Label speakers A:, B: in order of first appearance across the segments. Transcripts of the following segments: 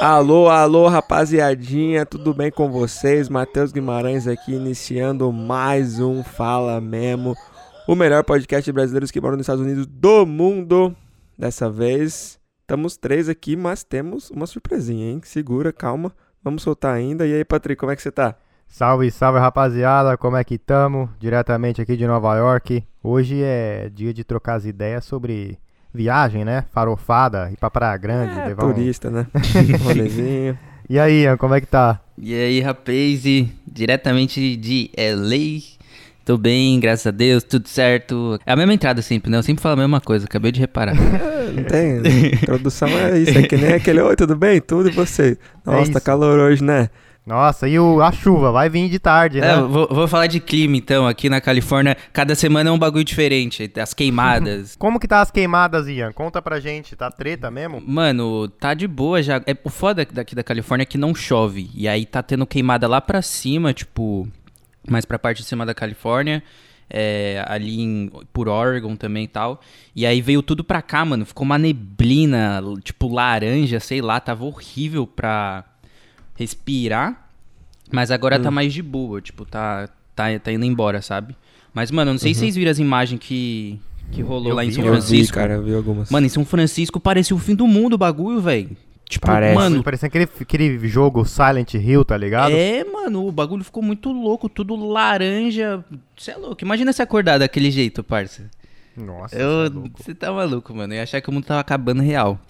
A: Alô, alô, rapaziadinha, tudo bem com vocês? Matheus Guimarães aqui iniciando mais um Fala Memo, o melhor podcast de brasileiros que moram nos Estados Unidos do mundo. Dessa vez, estamos três aqui, mas temos uma surpresinha, hein? Segura, calma, vamos soltar ainda. E aí, Patrick, como é que você tá?
B: Salve, salve rapaziada, como é que tamo? Diretamente aqui de Nova York. Hoje é dia de trocar as ideias sobre viagem, né? Farofada, ir pra Praia Grande.
A: É,
B: levar um-
A: turista, né? Rolezinho.
B: E aí, Ian, como é que tá?
C: E aí, rapaz, e diretamente de LA. Tô bem, graças a Deus, tudo certo. É a mesma entrada sempre, né? Eu sempre falo a mesma coisa, acabei de reparar.
A: É, Não tem. Introdução é isso, é que nem aquele Oi, tudo bem? Tudo e você? Nossa, tá
B: isso.
A: calor hoje, né?
B: Nossa, e o, a chuva? Vai vir de tarde, né?
C: É, vou, vou falar de clima então. Aqui na Califórnia, cada semana é um bagulho diferente. As queimadas.
B: Como que tá as queimadas, Ian? Conta pra gente, tá treta mesmo?
C: Mano, tá de boa já. É, o foda daqui da Califórnia é que não chove. E aí tá tendo queimada lá pra cima, tipo, mais pra parte de cima da Califórnia. é, ali em, por Oregon também e tal. E aí veio tudo pra cá, mano. Ficou uma neblina, tipo laranja, sei lá. Tava horrível pra respirar. Mas agora tá mais de boa, tipo, tá, tá, tá indo embora, sabe? Mas, mano, eu não sei se vocês viram as imagens que, que rolou
B: Eu
C: lá em
B: vi,
C: São
B: eu
A: Eu vi,
C: Francisco.
A: cara, eu vi algumas.
C: Mano, em São Francisco parecia o fim do mundo o bagulho, velho. Tipo,
A: Parece.
C: mano,
B: Parecendo aquele, aquele jogo Silent Hill, tá ligado?
C: é, mano, o bagulho ficou muito louco, tudo laranja. Você é louco. Imagina se acordar daquele jeito, parça.
B: Nossa, cê é
C: você tá maluco, mano. Eu ia achar que o mundo tava acabando real.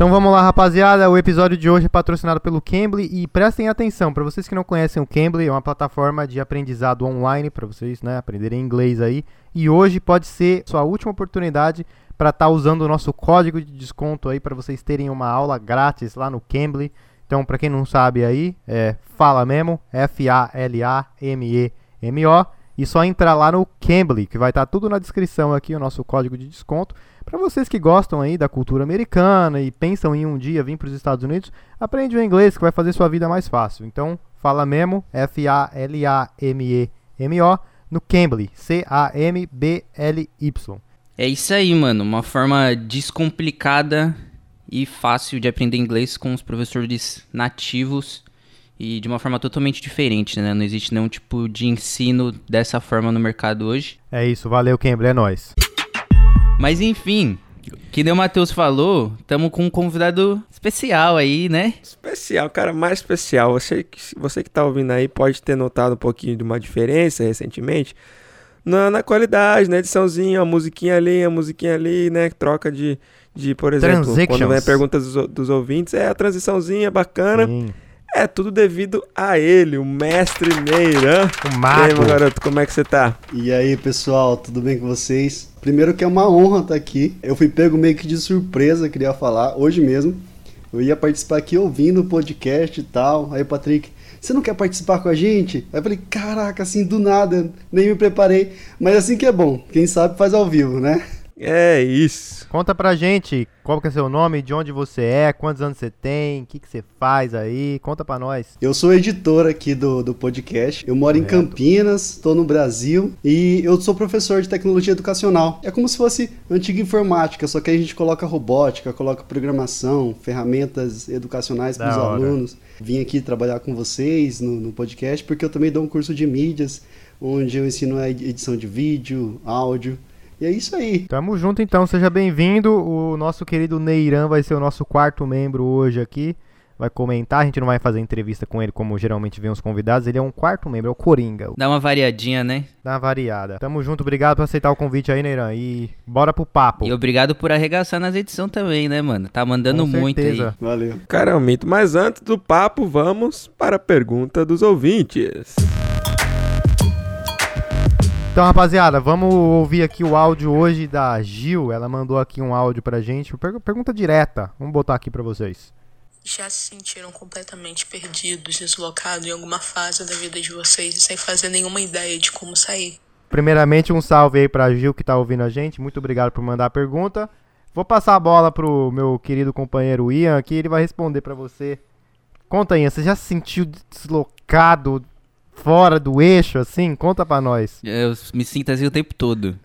B: Então vamos lá, rapaziada. O episódio de hoje é patrocinado pelo Cambly e prestem atenção, para vocês que não conhecem o Cambly, é uma plataforma de aprendizado online para vocês, né, aprenderem inglês aí. E hoje pode ser sua última oportunidade para estar usando o nosso código de desconto aí para vocês terem uma aula grátis lá no Cambly. Então, para quem não sabe aí, é Fala Memo, F A L A M E M O, e só entrar lá no Cambly, que vai estar tudo na descrição aqui o nosso código de desconto. Para vocês que gostam aí da cultura americana e pensam em um dia vir para os Estados Unidos, aprende o inglês que vai fazer sua vida mais fácil. Então, fala Memo, F-A-L-A-M-E-M-O, no Cambly, C-A-M-B-L-Y.
C: É isso aí, mano. Uma forma descomplicada e fácil de aprender inglês com os professores nativos e de uma forma totalmente diferente, né? Não existe nenhum tipo de ensino dessa forma no mercado hoje.
B: É isso, valeu Cambly, é nóis.
C: Mas enfim, que nem o Matheus falou, estamos com um convidado especial aí, né?
A: Especial, cara, mais especial. Você, que- você que tá ouvindo aí pode ter notado um pouquinho de uma diferença recentemente na, na qualidade, na ediçãozinha, a musiquinha ali, a musiquinha ali, né? Troca de, de por exemplo, quando vem a pergunta dos, dos ouvintes, é a transiçãozinha bacana.
B: Sim,
A: É tudo devido a ele, o mestre Neiran.
B: o
A: E aí, meu garoto, como é que você tá?
D: E aí, pessoal, tudo bem com vocês? Primeiro que é uma honra estar aqui. Eu fui pego meio que de surpresa, queria falar, hoje mesmo. Eu ia participar aqui ouvindo o podcast e tal. Aí Patrick, você não quer participar com a gente? Aí eu falei, caraca, assim, do nada, nem me preparei. Mas assim que é bom, quem sabe faz ao vivo, né?
A: É isso.
B: Conta pra gente qual que é seu nome, de onde você é, quantos anos você tem, o que, que você faz aí, conta pra nós.
D: Eu sou editor aqui do, do podcast. Eu moro em
B: Correto.
D: Campinas, estou no Brasil e eu sou professor de tecnologia educacional. É como se fosse antiga informática, só que a gente coloca robótica, coloca programação, ferramentas educacionais para os alunos. Vim aqui trabalhar com vocês no, no podcast porque eu também dou um curso de mídias, onde eu ensino a edição de vídeo, áudio. E é isso aí.
B: Tamo junto então, seja bem-vindo. O nosso querido Neiran vai ser o nosso quarto membro hoje aqui. Vai comentar, a gente não vai fazer entrevista com ele como geralmente vem os convidados. Ele é um quarto membro, é o Coringa.
C: Dá uma variadinha, né?
B: Dá uma variada. Tamo junto, obrigado por aceitar o convite aí, Neiran. E bora pro papo.
C: E obrigado por arregaçar nas edições também, né, mano? Tá mandando
B: Com
C: muito aí.
B: certeza.
D: Valeu.
A: Cara, é um mito. Mas antes do papo, vamos para a pergunta dos ouvintes.
B: Então, rapaziada, vamos ouvir aqui o áudio hoje da Gil. Ela mandou aqui um áudio pra gente. Per- pergunta direta. Vamos botar aqui pra vocês.
E: Já se sentiram completamente perdidos, deslocados em alguma fase da vida de vocês sem fazer nenhuma ideia de como sair?
B: Primeiramente, um salve aí pra Gil que tá ouvindo a gente. Muito obrigado por mandar a pergunta. Vou passar a bola pro meu querido companheiro Ian aqui, ele vai responder pra você. Conta, Ian, você já se sentiu deslocado, fora do eixo, assim? Conta pra nós.
C: Eu me sinto assim o tempo todo.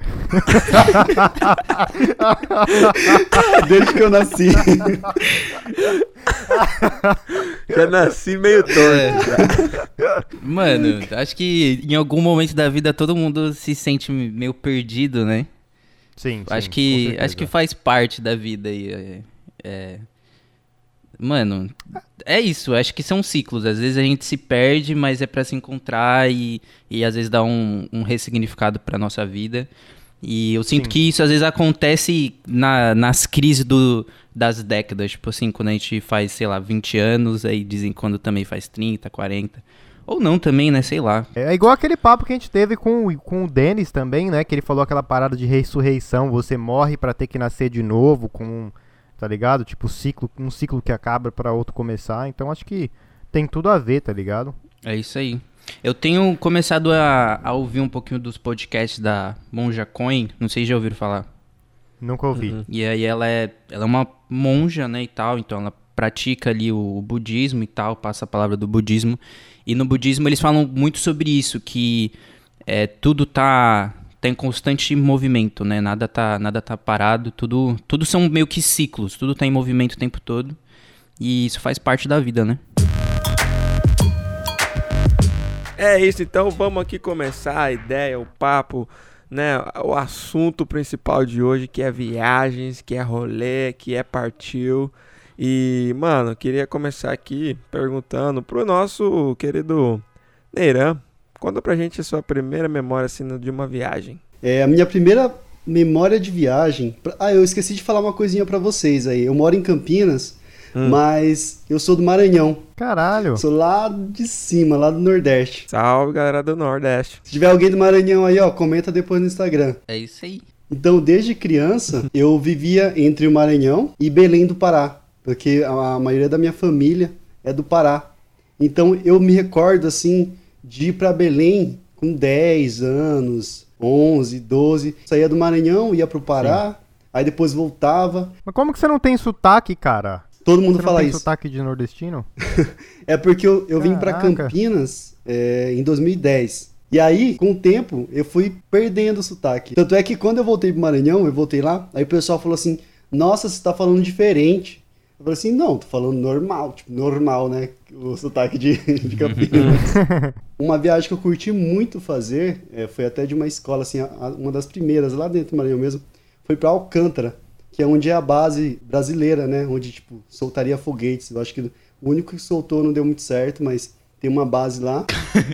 D: Desde que eu nasci.
A: Já nasci meio torto.
C: É. Mano, acho que em algum momento da vida todo mundo se sente meio perdido, né?
B: Sim,
C: acho
B: sim,
C: que acho que faz parte da vida aí. É, é. Mano, é isso. Acho que são ciclos. Às vezes a gente se perde, mas é pra se encontrar e, e às vezes dá um, um ressignificado pra nossa vida. E eu sinto
B: Sim.
C: que isso às vezes acontece na, nas crises do, das décadas. Tipo assim, quando a gente faz, sei lá, 20 anos, aí dizem quando também faz 30, 40. Ou não também, né? Sei lá.
B: É igual aquele papo que a gente teve com, o- com o Denis também, né? Que ele falou aquela parada de ressurreição, você morre pra ter que nascer de novo, com, tá ligado? Tipo, ciclo, um ciclo que acaba pra outro começar. Então acho que tem tudo a ver, tá ligado?
C: É isso aí. Eu tenho começado a, a ouvir um pouquinho dos podcasts da Monja Coin. Não sei se já ouviram falar.
B: Nunca ouvi.
A: Uhum.
C: E aí ela é, ela é uma monja, né, e tal, então ela pratica ali o budismo e tal, passa a palavra do budismo. E no budismo eles falam muito sobre isso, que é, tudo tá, tá em constante movimento, né? Nada tá, nada tá parado, tudo, tudo são meio que ciclos, tudo tá em movimento o tempo todo. E isso faz parte da vida, né?
A: É isso, então vamos aqui começar a ideia, o papo, né? O assunto principal de hoje que é viagens, que é rolê, que é partiu. E, mano, queria começar aqui perguntando pro nosso querido Neiran. Conta pra gente a sua primeira memória assim de uma viagem.
D: É, a minha primeira memória de viagem. Ah, eu esqueci de falar uma coisinha pra vocês aí. Eu moro em Campinas,
A: Hum.
D: mas eu sou do Maranhão.
B: Caralho.
D: Sou lá de cima, lá do Nordeste.
A: Salve, galera do Nordeste.
D: Se tiver alguém do Maranhão aí, ó, comenta depois no Instagram.
C: É isso aí.
D: Então, desde criança, eu vivia entre o Maranhão e Belém do Pará, porque a maioria da minha família é do Pará. Então, eu me recordo, assim, de ir para Belém com 10 anos, 11, 12. Saía do Maranhão, ia pro Pará, aí depois voltava.
B: Mas como que você não tem sotaque, cara?
D: Todo mundo
B: Você não
D: fala
B: tem
D: isso.
B: sotaque de nordestino?
D: É porque eu, eu vim para. Campinas é, em 2010. E aí, com o tempo, eu fui perdendo o sotaque. Tanto é que quando eu voltei pro Maranhão, eu voltei lá, aí o pessoal falou assim: Nossa, você tá falando diferente. Eu falei assim: Não, tô falando normal, tipo, normal, né? O sotaque de, de Campinas. uma viagem que eu curti muito fazer, é, foi até de uma escola, assim, a- a- uma das primeiras, lá dentro do Maranhão mesmo, foi para Alcântara, que é onde é a base brasileira, né? Onde, tipo, soltaria foguetes. Eu acho que o único que soltou não deu muito certo, mas tem uma base lá.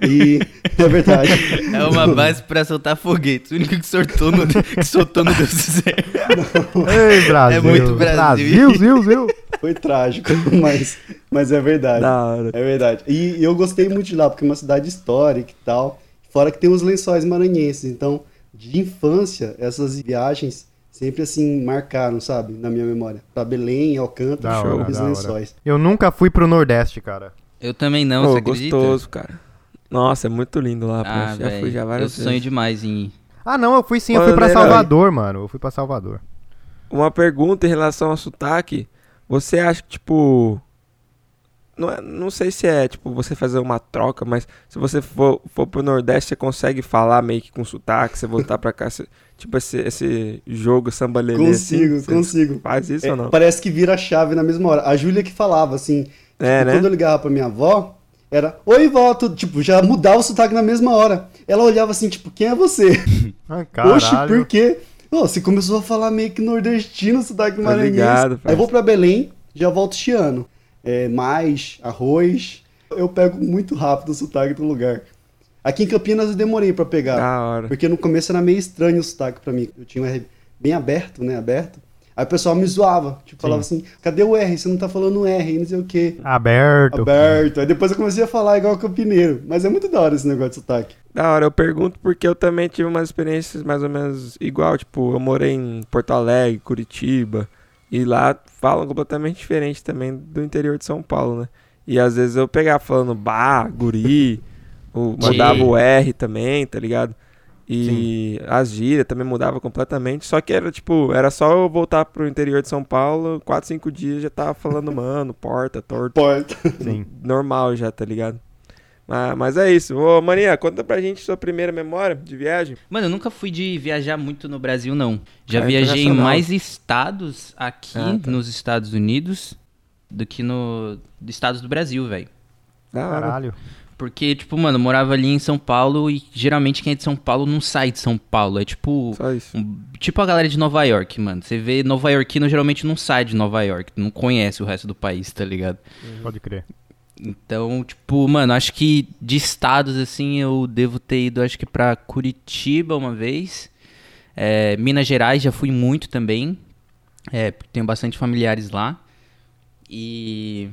D: E é verdade.
C: É uma base pra soltar foguetes. O único que soltou no, que soltou no Deus certo.
B: Ei, Brasil.
C: É muito Brasil.
B: Brasil, Zil, Zil.
D: Foi trágico, mas, mas é verdade.
A: Da hora.
D: É verdade. E, e eu gostei muito de lá, porque é uma cidade histórica e tal. Fora que tem os lençóis maranhenses. Então, de infância, essas viagens sempre assim marcaram, sabe? Na minha memória. Pra Belém, Alcântara,
A: hora,
D: e os
B: hora.
D: lençóis.
B: Eu nunca fui pro Nordeste, cara.
C: Eu também não,
A: Pô,
C: você acredita?
A: gostoso, cara. Nossa, é muito lindo lá,
C: Ah,
A: pô. Já fui já
C: Eu
A: várias
C: sonho
A: vezes.
C: demais em ir.
B: Ah, não, eu fui sim, eu
A: Ô,
B: fui pra
A: Neira,
B: Salvador, mano. Eu fui pra Salvador.
A: Uma pergunta em relação ao sotaque. Você acha que, tipo. Não, é- não sei se é, tipo, você fazer uma troca, mas se você for, for pro Nordeste, você consegue falar meio que com sotaque, você voltar pra cá, você- tipo, esse, esse jogo samba lelê,
D: Consigo,
A: assim,
D: consigo.
A: Faz isso
D: É,
A: ou não?
D: parece que vira a chave na mesma hora. A Júlia que falava assim,
A: É, né?
D: quando eu ligava pra minha avó, era Oi, vó, tipo, já mudava o sotaque na mesma hora. Ela olhava assim, tipo, quem é você?
B: Ah,
D: Oxe, por quê? Ô, você começou a falar meio que nordestino, sotaque
A: Tô
D: maranhense.
A: ligado,
D: Aí vou pra Belém, já volto chiano. É, mais, arroz. Eu pego muito rápido o sotaque do lugar. Aqui em Campinas eu demorei pra pegar.
A: Da hora.
D: Porque no começo era meio estranho o sotaque pra mim. Eu tinha um R bem aberto, né? Aberto. Aí o pessoal me zoava. Tipo, falava assim, cadê o R? Você não tá falando R, não sei o quê.
B: Aberto.
D: Aberto. Aí depois eu comecei a falar igual campineiro. Mas é muito da hora esse negócio de sotaque.
A: Da hora, eu pergunto porque eu também tive umas experiências mais ou menos igual, tipo, eu morei em Porto Alegre, Curitiba, e lá falam completamente diferente também do interior de São Paulo, né? E às vezes eu pegava falando bah, guri, o, mandava o R também, tá ligado? E as gírias também mudava completamente, só que era tipo, era só eu voltar pro interior de São Paulo, 4, 5 dias já tava falando mano, porta, torto
D: Porta.
B: Sim.
A: normal já, tá ligado? Mas, mas é isso. Ô, Maninha, conta pra gente sua primeira memória de viagem.
C: Mano, eu nunca fui de viajar muito no Brasil, não. Já
A: É
C: viajei em mais estados aqui
A: Ah, tá.
C: nos Estados Unidos do que no estados do Brasil, velho.
B: Caralho.
C: Porque, tipo, mano, eu morava ali em São Paulo e geralmente quem é de São Paulo não sai de São Paulo. É tipo.
A: Só isso.
C: um- tipo a galera de Nova York, mano. Você vê Nova Yorkino geralmente não sai de Nova York. Não conhece o resto do país, tá ligado?
B: Pode crer.
C: Então, tipo, mano, acho que de estados, assim, eu devo ter ido, acho que pra Curitiba uma vez. É, Minas Gerais já fui muito também. É, tenho bastante familiares lá. E.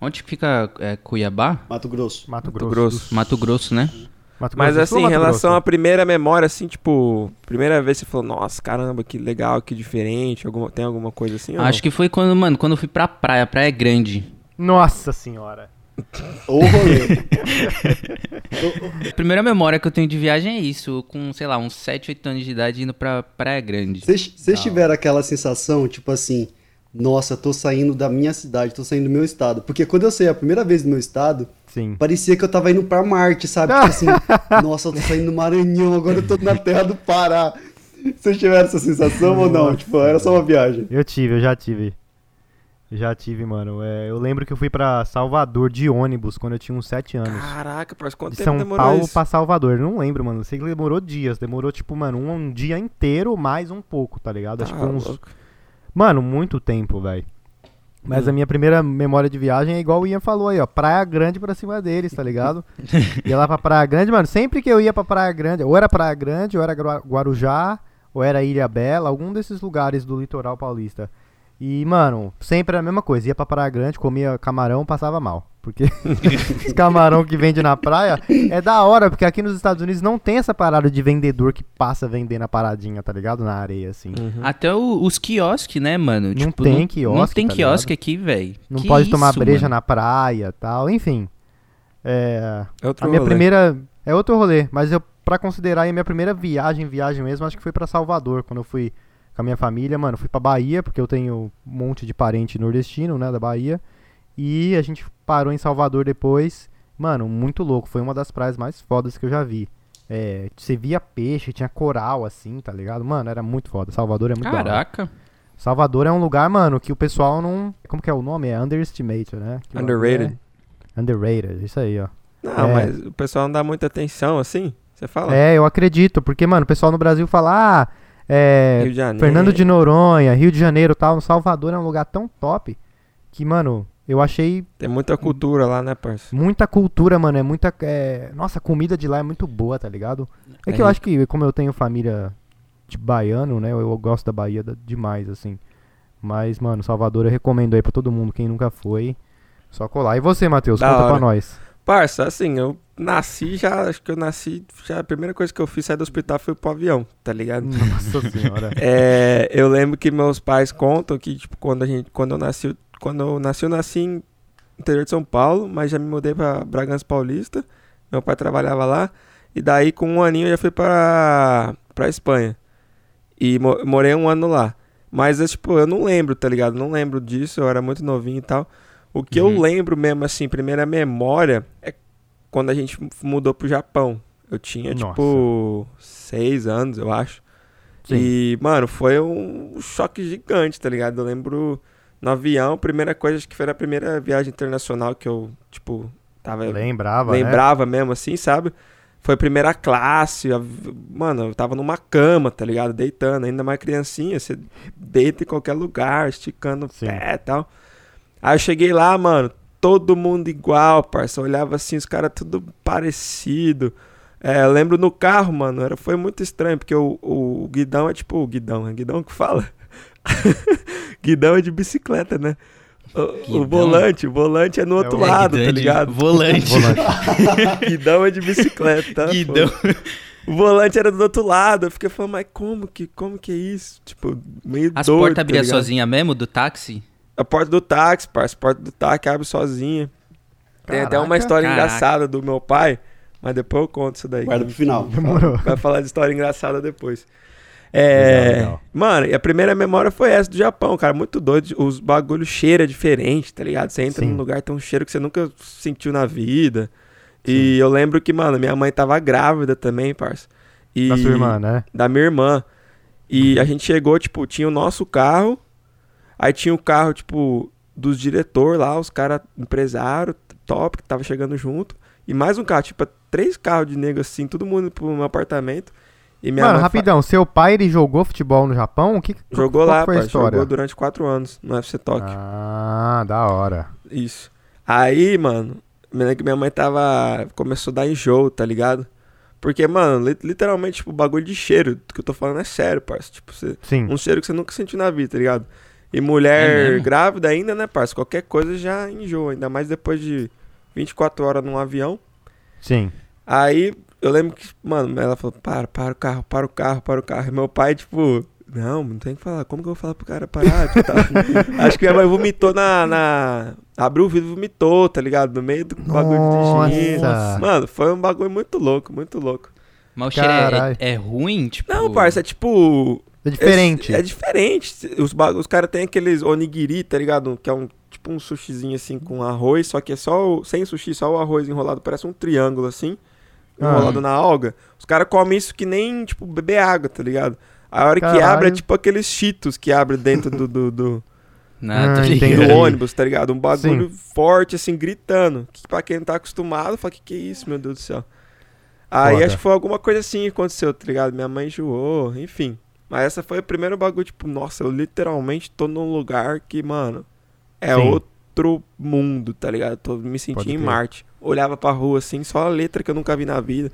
C: Onde que fica é, Cuiabá?
D: Mato Grosso.
B: Mato
A: Mato
B: Grosso.
A: Grosso.
C: Mato Grosso, né?
B: Mato
A: Mas
B: Grosso do Sul
A: assim, em relação à primeira memória, assim, tipo, primeira vez você falou, nossa, caramba, que legal, que diferente, alguma, tem alguma coisa assim?
C: Acho que foi quando, mano, quando eu fui pra praia, Praia Grande.
B: Nossa senhora.
D: Ou rolê.
C: A primeira memória que eu tenho de viagem é isso, com, sei lá, uns 7, 8 anos de idade indo pra Praia Grande.
D: Vocês tiveram aquela sensação, tipo assim, nossa, tô saindo da minha cidade, tô saindo do meu estado. Porque quando eu saí a primeira vez do meu estado,
B: Sim.
D: parecia que eu tava indo pra Marte, sabe? Tipo assim, nossa, eu tô saindo do Maranhão, agora eu tô na terra do Pará. Vocês tiveram essa sensação ou não? Tipo, era só uma viagem.
B: Eu tive, eu já tive. Já tive, mano. É, eu lembro que eu fui pra Salvador de ônibus quando eu tinha uns 7 anos.
A: Caraca, parece quanto
B: De
A: tempo
B: São
A: demorou
B: Paulo
A: isso?
B: pra Salvador. Eu Não lembro, mano. Sei que demorou dias. Demorou, tipo, mano, um, um dia inteiro mais um pouco, tá ligado? Acho que
A: Tá
B: uns.
A: louco.
B: Mano, muito tempo, velho. Mas
A: Hum.
B: a minha primeira memória de viagem é igual o Ian falou aí, ó. Praia Grande pra cima deles, tá ligado? ia lá pra Praia Grande, mano. Sempre que eu ia pra Praia Grande, ou era Praia Grande, ou era Gua- Guarujá, ou era Ilha Bela, algum desses lugares do litoral paulista. E, mano, sempre era a mesma coisa. Ia pra Praia Grande, comia camarão, passava mal. Porque os camarão que vende na praia é da hora, porque aqui nos Estados Unidos não tem essa parada de vendedor que passa vendendo a paradinha, tá ligado? Na areia, assim.
A: Uhum.
C: Até o- os quiosques, né, mano?
B: Não tem quiosque,
C: Não tem
B: tá
C: quiosque aqui, velho.
B: Não
C: Que
B: pode tomar
C: isso,
B: breja
C: mano?
B: na praia tal, enfim. É,
A: Outro
B: a minha
A: rolê.
B: primeira. É outro rolê, mas eu, pra considerar aí a minha primeira viagem, viagem mesmo, acho que foi pra Salvador, quando eu fui com a minha família, mano. Fui pra Bahia, porque eu tenho um monte de parente nordestino, né, da Bahia. E a gente parou em Salvador depois. Mano, muito louco. Foi uma das praias mais fodas que eu já vi. É, você via peixe, tinha coral assim, tá ligado? Mano, era muito foda. Salvador é muito da hora.
C: Caraca.
B: Salvador é um lugar, mano, que o pessoal não. Como que é o nome? É underestimate, né? Que bagulho
A: Underrated.
B: É... Underrated, isso aí, ó.
A: Não,
B: É.
A: mas o pessoal não dá muita atenção, assim, você fala?
B: É, eu acredito, porque, mano, o pessoal no Brasil fala, ah, é.
A: Rio de Janeiro.
B: Fernando de Noronha, Rio de Janeiro e tal. Salvador é um lugar tão top que, mano, eu achei
A: Tem muita cultura lá, né, parça?
B: muita cultura, mano. É muita. é, Nossa, a comida de lá é muito boa, tá ligado? É que
A: É
B: eu acho que, como eu tenho família de baiano, né? Eu, eu gosto da Bahia da- demais, assim. Mas, mano, Salvador eu recomendo aí pra todo mundo. Quem nunca foi, só colar. E você, Matheus?
A: Da
B: Conta pra
A: hora.
B: nós.
A: Parça, assim, eu nasci já, acho que eu nasci, já a primeira coisa que eu fiz sair do hospital foi pro avião, tá ligado?
B: Nossa senhora.
A: É, eu lembro que meus pais contam que, tipo, quando a gente, quando eu nasci, quando eu nasci, eu nasci em interior de São Paulo, mas já me mudei pra Bragança Paulista. Meu pai trabalhava lá. E daí, com um aninho, eu já fui pra, pra Espanha. E mo- morei um ano lá. Mas, eu, tipo, eu não lembro, tá ligado? Não lembro disso, eu era muito novinho e tal. O que eu
C: Uhum.
A: lembro mesmo, assim, primeira memória é quando a gente mudou pro Japão. Eu tinha,
B: Nossa.
A: tipo, seis anos, eu acho.
B: Sim.
A: E, mano, foi um choque gigante, tá ligado? Eu lembro no avião, primeira coisa, acho que foi a primeira viagem internacional que eu, tipo, tava.
B: Lembrava, né?
A: lembrava mesmo assim, sabe? Foi primeira classe, a- mano, eu tava numa cama, tá ligado? Deitando, ainda mais criancinha, você deita em qualquer lugar, esticando o
B: Sim.
A: pé e tal. Aí eu cheguei lá, mano, todo mundo igual, parça. Eu olhava assim, os caras tudo parecido. É, eu lembro no carro, mano, era, foi muito estranho, porque o, o guidão é tipo o guidão, é guidão que fala? guidão é de bicicleta, né? O, o volante, o volante é no outro
B: o-
A: lado, tá ligado?
C: Volante.
A: Guidão é de bicicleta?
C: Guidão.
A: Pô. O volante era do outro lado. Eu fiquei falando, mas como que, como que é isso? Tipo, meio
C: As
A: doido,
C: portas
A: tá
C: abriam sozinha mesmo do táxi?
A: A porta do táxi, parça. A porta do táxi abre sozinha. Tem até uma
B: Caraca.
A: história
C: Caraca.
A: engraçada do meu pai, mas depois eu conto isso daí.
D: Guarda pro final.
B: Demorou.
A: Vai falar de história engraçada depois. É,
B: Legal, legal.
A: Mano, e a primeira memória foi essa do Japão, cara. Muito doido. Os bagulhos cheira diferente, tá ligado? Você entra
B: Sim.
A: num lugar, tem um cheiro que você nunca sentiu na vida. E eu lembro que, mano, minha mãe tava grávida também, parça. E
B: Da sua irmã, né?
A: da minha irmã. E a gente chegou, tipo, tinha o nosso carro, aí tinha o carro, tipo, dos diretor lá, os caras empresário, top, que tava chegando junto. E mais um carro, tipo, três carros de nego assim, todo mundo pro um apartamento. E minha
B: Mano,
A: mãe fa-
B: rapidão, seu pai ele jogou futebol no Japão? O que,
A: Jogou lá,
B: foi a
A: pai,
B: história?
A: jogou durante quatro anos no UFC Tóquio.
B: Ah, da hora.
A: Isso. Aí, mano, minha mãe tava. Começou a dar enjoo, tá ligado? Porque, mano, li- literalmente, tipo, bagulho de cheiro. Do que eu tô falando é sério, parça. Tipo, você,
B: Sim.
A: um cheiro que você nunca sentiu na vida, tá ligado? E
C: É
A: mulher
C: mesmo?
A: grávida ainda, né, parça? Qualquer coisa já enjoa. Ainda mais depois de 24 horas num avião.
B: Sim.
A: Aí eu lembro que, mano, ela falou: para, para o carro, para o carro, para o carro. E meu pai, tipo, não, não tem que falar. Como que eu vou falar pro cara parar? Tipo, tá. Acho que minha mãe vomitou na, na. Abriu o vidro e vomitou, tá ligado? No meio do bagulho de.
B: Nossa.
A: Mano, foi um bagulho muito louco, muito louco.
C: Mas o cheiro é, é, é ruim, tipo...
A: Não, parça, é tipo.
B: É diferente.
A: É, é diferente. Os, os caras têm aqueles onigiri, tá ligado? Que é um tipo um sushizinho assim com arroz, só que é só o, sem sushi, só o arroz enrolado, parece um triângulo assim,
B: Ah.
A: enrolado na alga. Os caras comem isso que nem, tipo, beber água, tá ligado? A hora que
B: Caralho.
A: abre é tipo aqueles cheetos que abre dentro do, do, do,
C: Não,
B: Ah, entendi.
C: ligado.
A: do ônibus, tá ligado? Um bagulho
B: Sim.
A: forte, assim, gritando. Que pra quem não tá acostumado, fala, que que é isso, meu Deus do céu? Aí
B: Foda.
A: acho que foi alguma coisa assim que aconteceu, tá ligado? Minha mãe enjoou, enfim. Mas essa foi o primeiro bagulho, tipo, nossa, eu literalmente tô num lugar que, mano, é
B: Sim.
A: outro mundo, tá ligado? Tô me sentindo em. Marte. Olhava pra rua assim, só a letra que eu nunca vi na vida.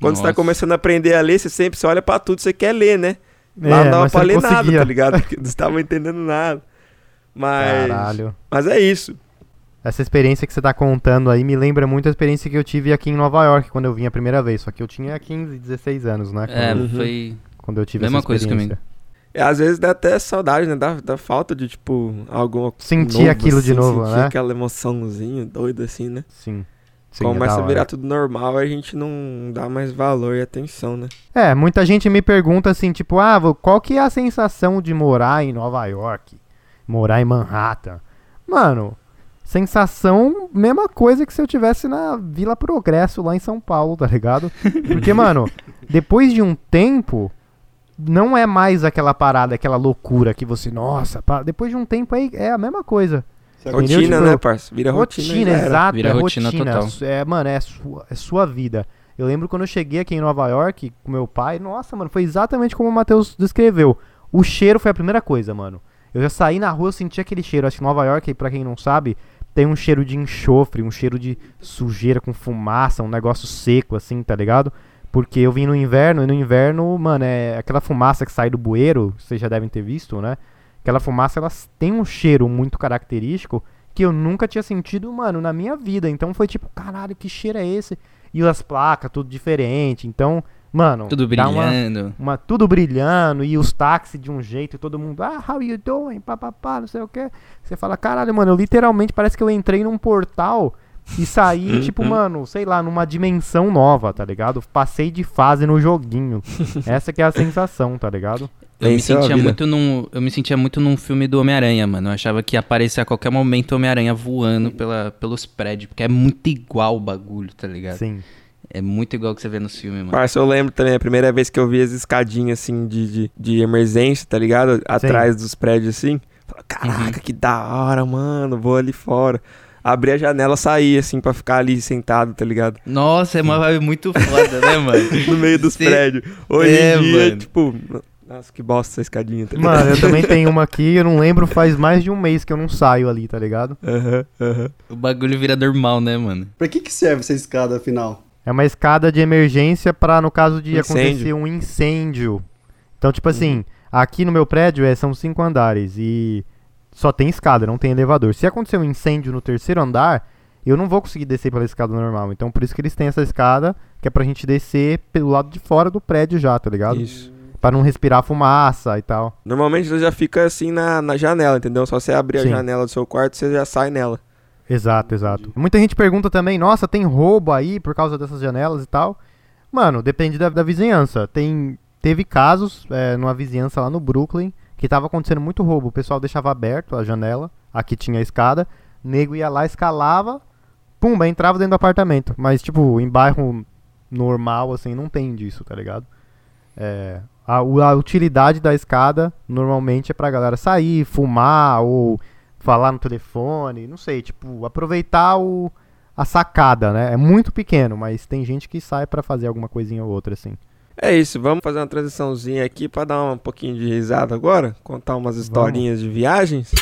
A: Quando você tá
C: Nossa.
A: começando a aprender a ler, você sempre você olha pra tudo, você quer ler, né? Lá
B: É,
A: não dava pra ler
B: não
A: nada,
B: conseguia.
A: tá ligado? Porque não estava entendendo nada. Mas.
B: Caralho.
A: Mas é isso.
B: Essa experiência que você tá contando aí me lembra muito a experiência que eu tive aqui em Nova York quando eu vim a primeira vez. Só que eu tinha 15, 16 anos, né? Quando,
C: É, foi...
B: quando eu tive
C: mesma
B: essa
C: coisa
B: experiência.
A: É, às vezes dá até saudade, né? Dá, dá falta de, tipo, alguma
B: Sentir
A: novo,
B: aquilo de
A: assim,
B: novo,
A: sentir
B: né?
A: aquela emoçãozinha doida, assim, né?
B: Sim. Sim, é
A: Começa a virar tudo normal, a gente não dá mais valor e atenção, né?
B: É, muita gente me pergunta assim, tipo, ah, qual que é a sensação de morar em Nova York? Morar em Manhattan? Mano, sensação, mesma coisa que se eu tivesse na Vila Progresso lá em São Paulo, tá ligado? Porque, mano, depois de um tempo, não é mais aquela parada, aquela loucura que você, nossa, pá, depois de um tempo aí é a mesma coisa. Entendeu?
A: Rotina,
B: Tipo,
A: né, parça? Vira rotina.
B: Rotina, exato,
C: Vira
B: é
C: rotina
B: rotina.
C: total.
B: É, mano, é sua, é sua vida. Eu lembro quando eu cheguei aqui em Nova York com meu pai, nossa, mano, foi exatamente como o Matheus descreveu. O cheiro foi a primeira coisa, mano. Eu já saí na rua, eu senti aquele cheiro. Acho que Nova York, pra quem não sabe, tem um cheiro de enxofre, um cheiro de sujeira com fumaça, um negócio seco, assim, tá ligado? Porque eu vim no inverno, e no inverno, mano, é aquela fumaça que sai do bueiro, vocês já devem ter visto, né? Aquela fumaça, ela tem um cheiro muito característico que eu nunca tinha sentido, mano, na minha vida. Então foi tipo, caralho, que cheiro é esse? E as placas, tudo diferente. Então, mano,
C: Tudo
B: dá uma-
C: brilhando.
B: uma, tudo brilhando e os táxis de um jeito e todo mundo, ah, how you doing? Pá, pá, pá, não sei o que. Você fala, caralho, mano, eu literalmente parece que eu entrei num portal e saí, tipo, mano, sei lá, numa dimensão nova, tá ligado? Passei de fase no joguinho. Essa que é a sensação, tá ligado?
C: Eu me,
A: a
C: sentia muito num, eu me sentia muito num filme do Homem-Aranha, mano. Eu achava que ia aparecer a qualquer momento o Homem-Aranha voando pela, pelos prédios. Porque é muito igual o bagulho, tá ligado?
B: Sim.
C: É muito igual o que você vê no filme, mano.
A: Parça, eu lembro também, a primeira vez que eu vi as escadinhas, assim, de, de, de emergência, tá ligado? Atrás dos prédios, assim. Falei, Caraca, que da hora, mano, vou ali fora. Abri a janela, saí, assim, pra ficar ali sentado, tá ligado?
C: Nossa, é uma vibe muito foda, né, mano?
A: No meio dos
C: Cê-
A: prédios. Hoje
C: É,
A: em dia,
C: mano.
A: tipo... Nossa, que bosta essa escadinha, tá ligado?
B: Mano, eu também tenho uma aqui, eu não lembro, faz mais de um mês que eu não saio ali, tá ligado?
A: Aham, aham.
C: O bagulho vira normal, né, mano?
D: Pra que, que serve essa escada afinal?
B: É uma escada de emergência pra, no caso de
A: Incêndio.
B: acontecer um incêndio. Então, tipo assim, aqui no meu prédio é, são cinco andares e só tem escada, não tem elevador. Se acontecer um incêndio no terceiro andar, eu não vou conseguir descer pela escada normal. Então, por isso que eles têm essa escada, que é pra gente descer pelo lado de fora do prédio já, tá ligado?
A: Isso.
B: Pra não respirar fumaça e tal.
A: Normalmente você já fica assim na, na janela, entendeu? Só você abrir
B: Sim.
A: a janela do seu quarto, você já sai nela.
B: Exato, exato. Muita gente pergunta também, nossa, tem roubo aí por causa dessas janelas e tal. Mano, depende da, da vizinhança. Tem, teve casos é, numa vizinhança lá no Brooklyn que tava acontecendo muito roubo. O pessoal deixava aberto a janela, aqui tinha a escada, nego ia lá, escalava, pumba, entrava dentro do apartamento. Mas, tipo, em bairro normal, assim, não tem disso, tá ligado? É, a, a utilidade da escada normalmente é pra galera sair, fumar ou falar no telefone, não sei, tipo, aproveitar o, a sacada, né? É muito pequeno, mas tem gente que sai pra fazer alguma coisinha ou outra, assim.
A: É isso, vamos fazer uma transiçãozinha aqui pra dar um pouquinho de risada agora, contar umas historinhas de viagens.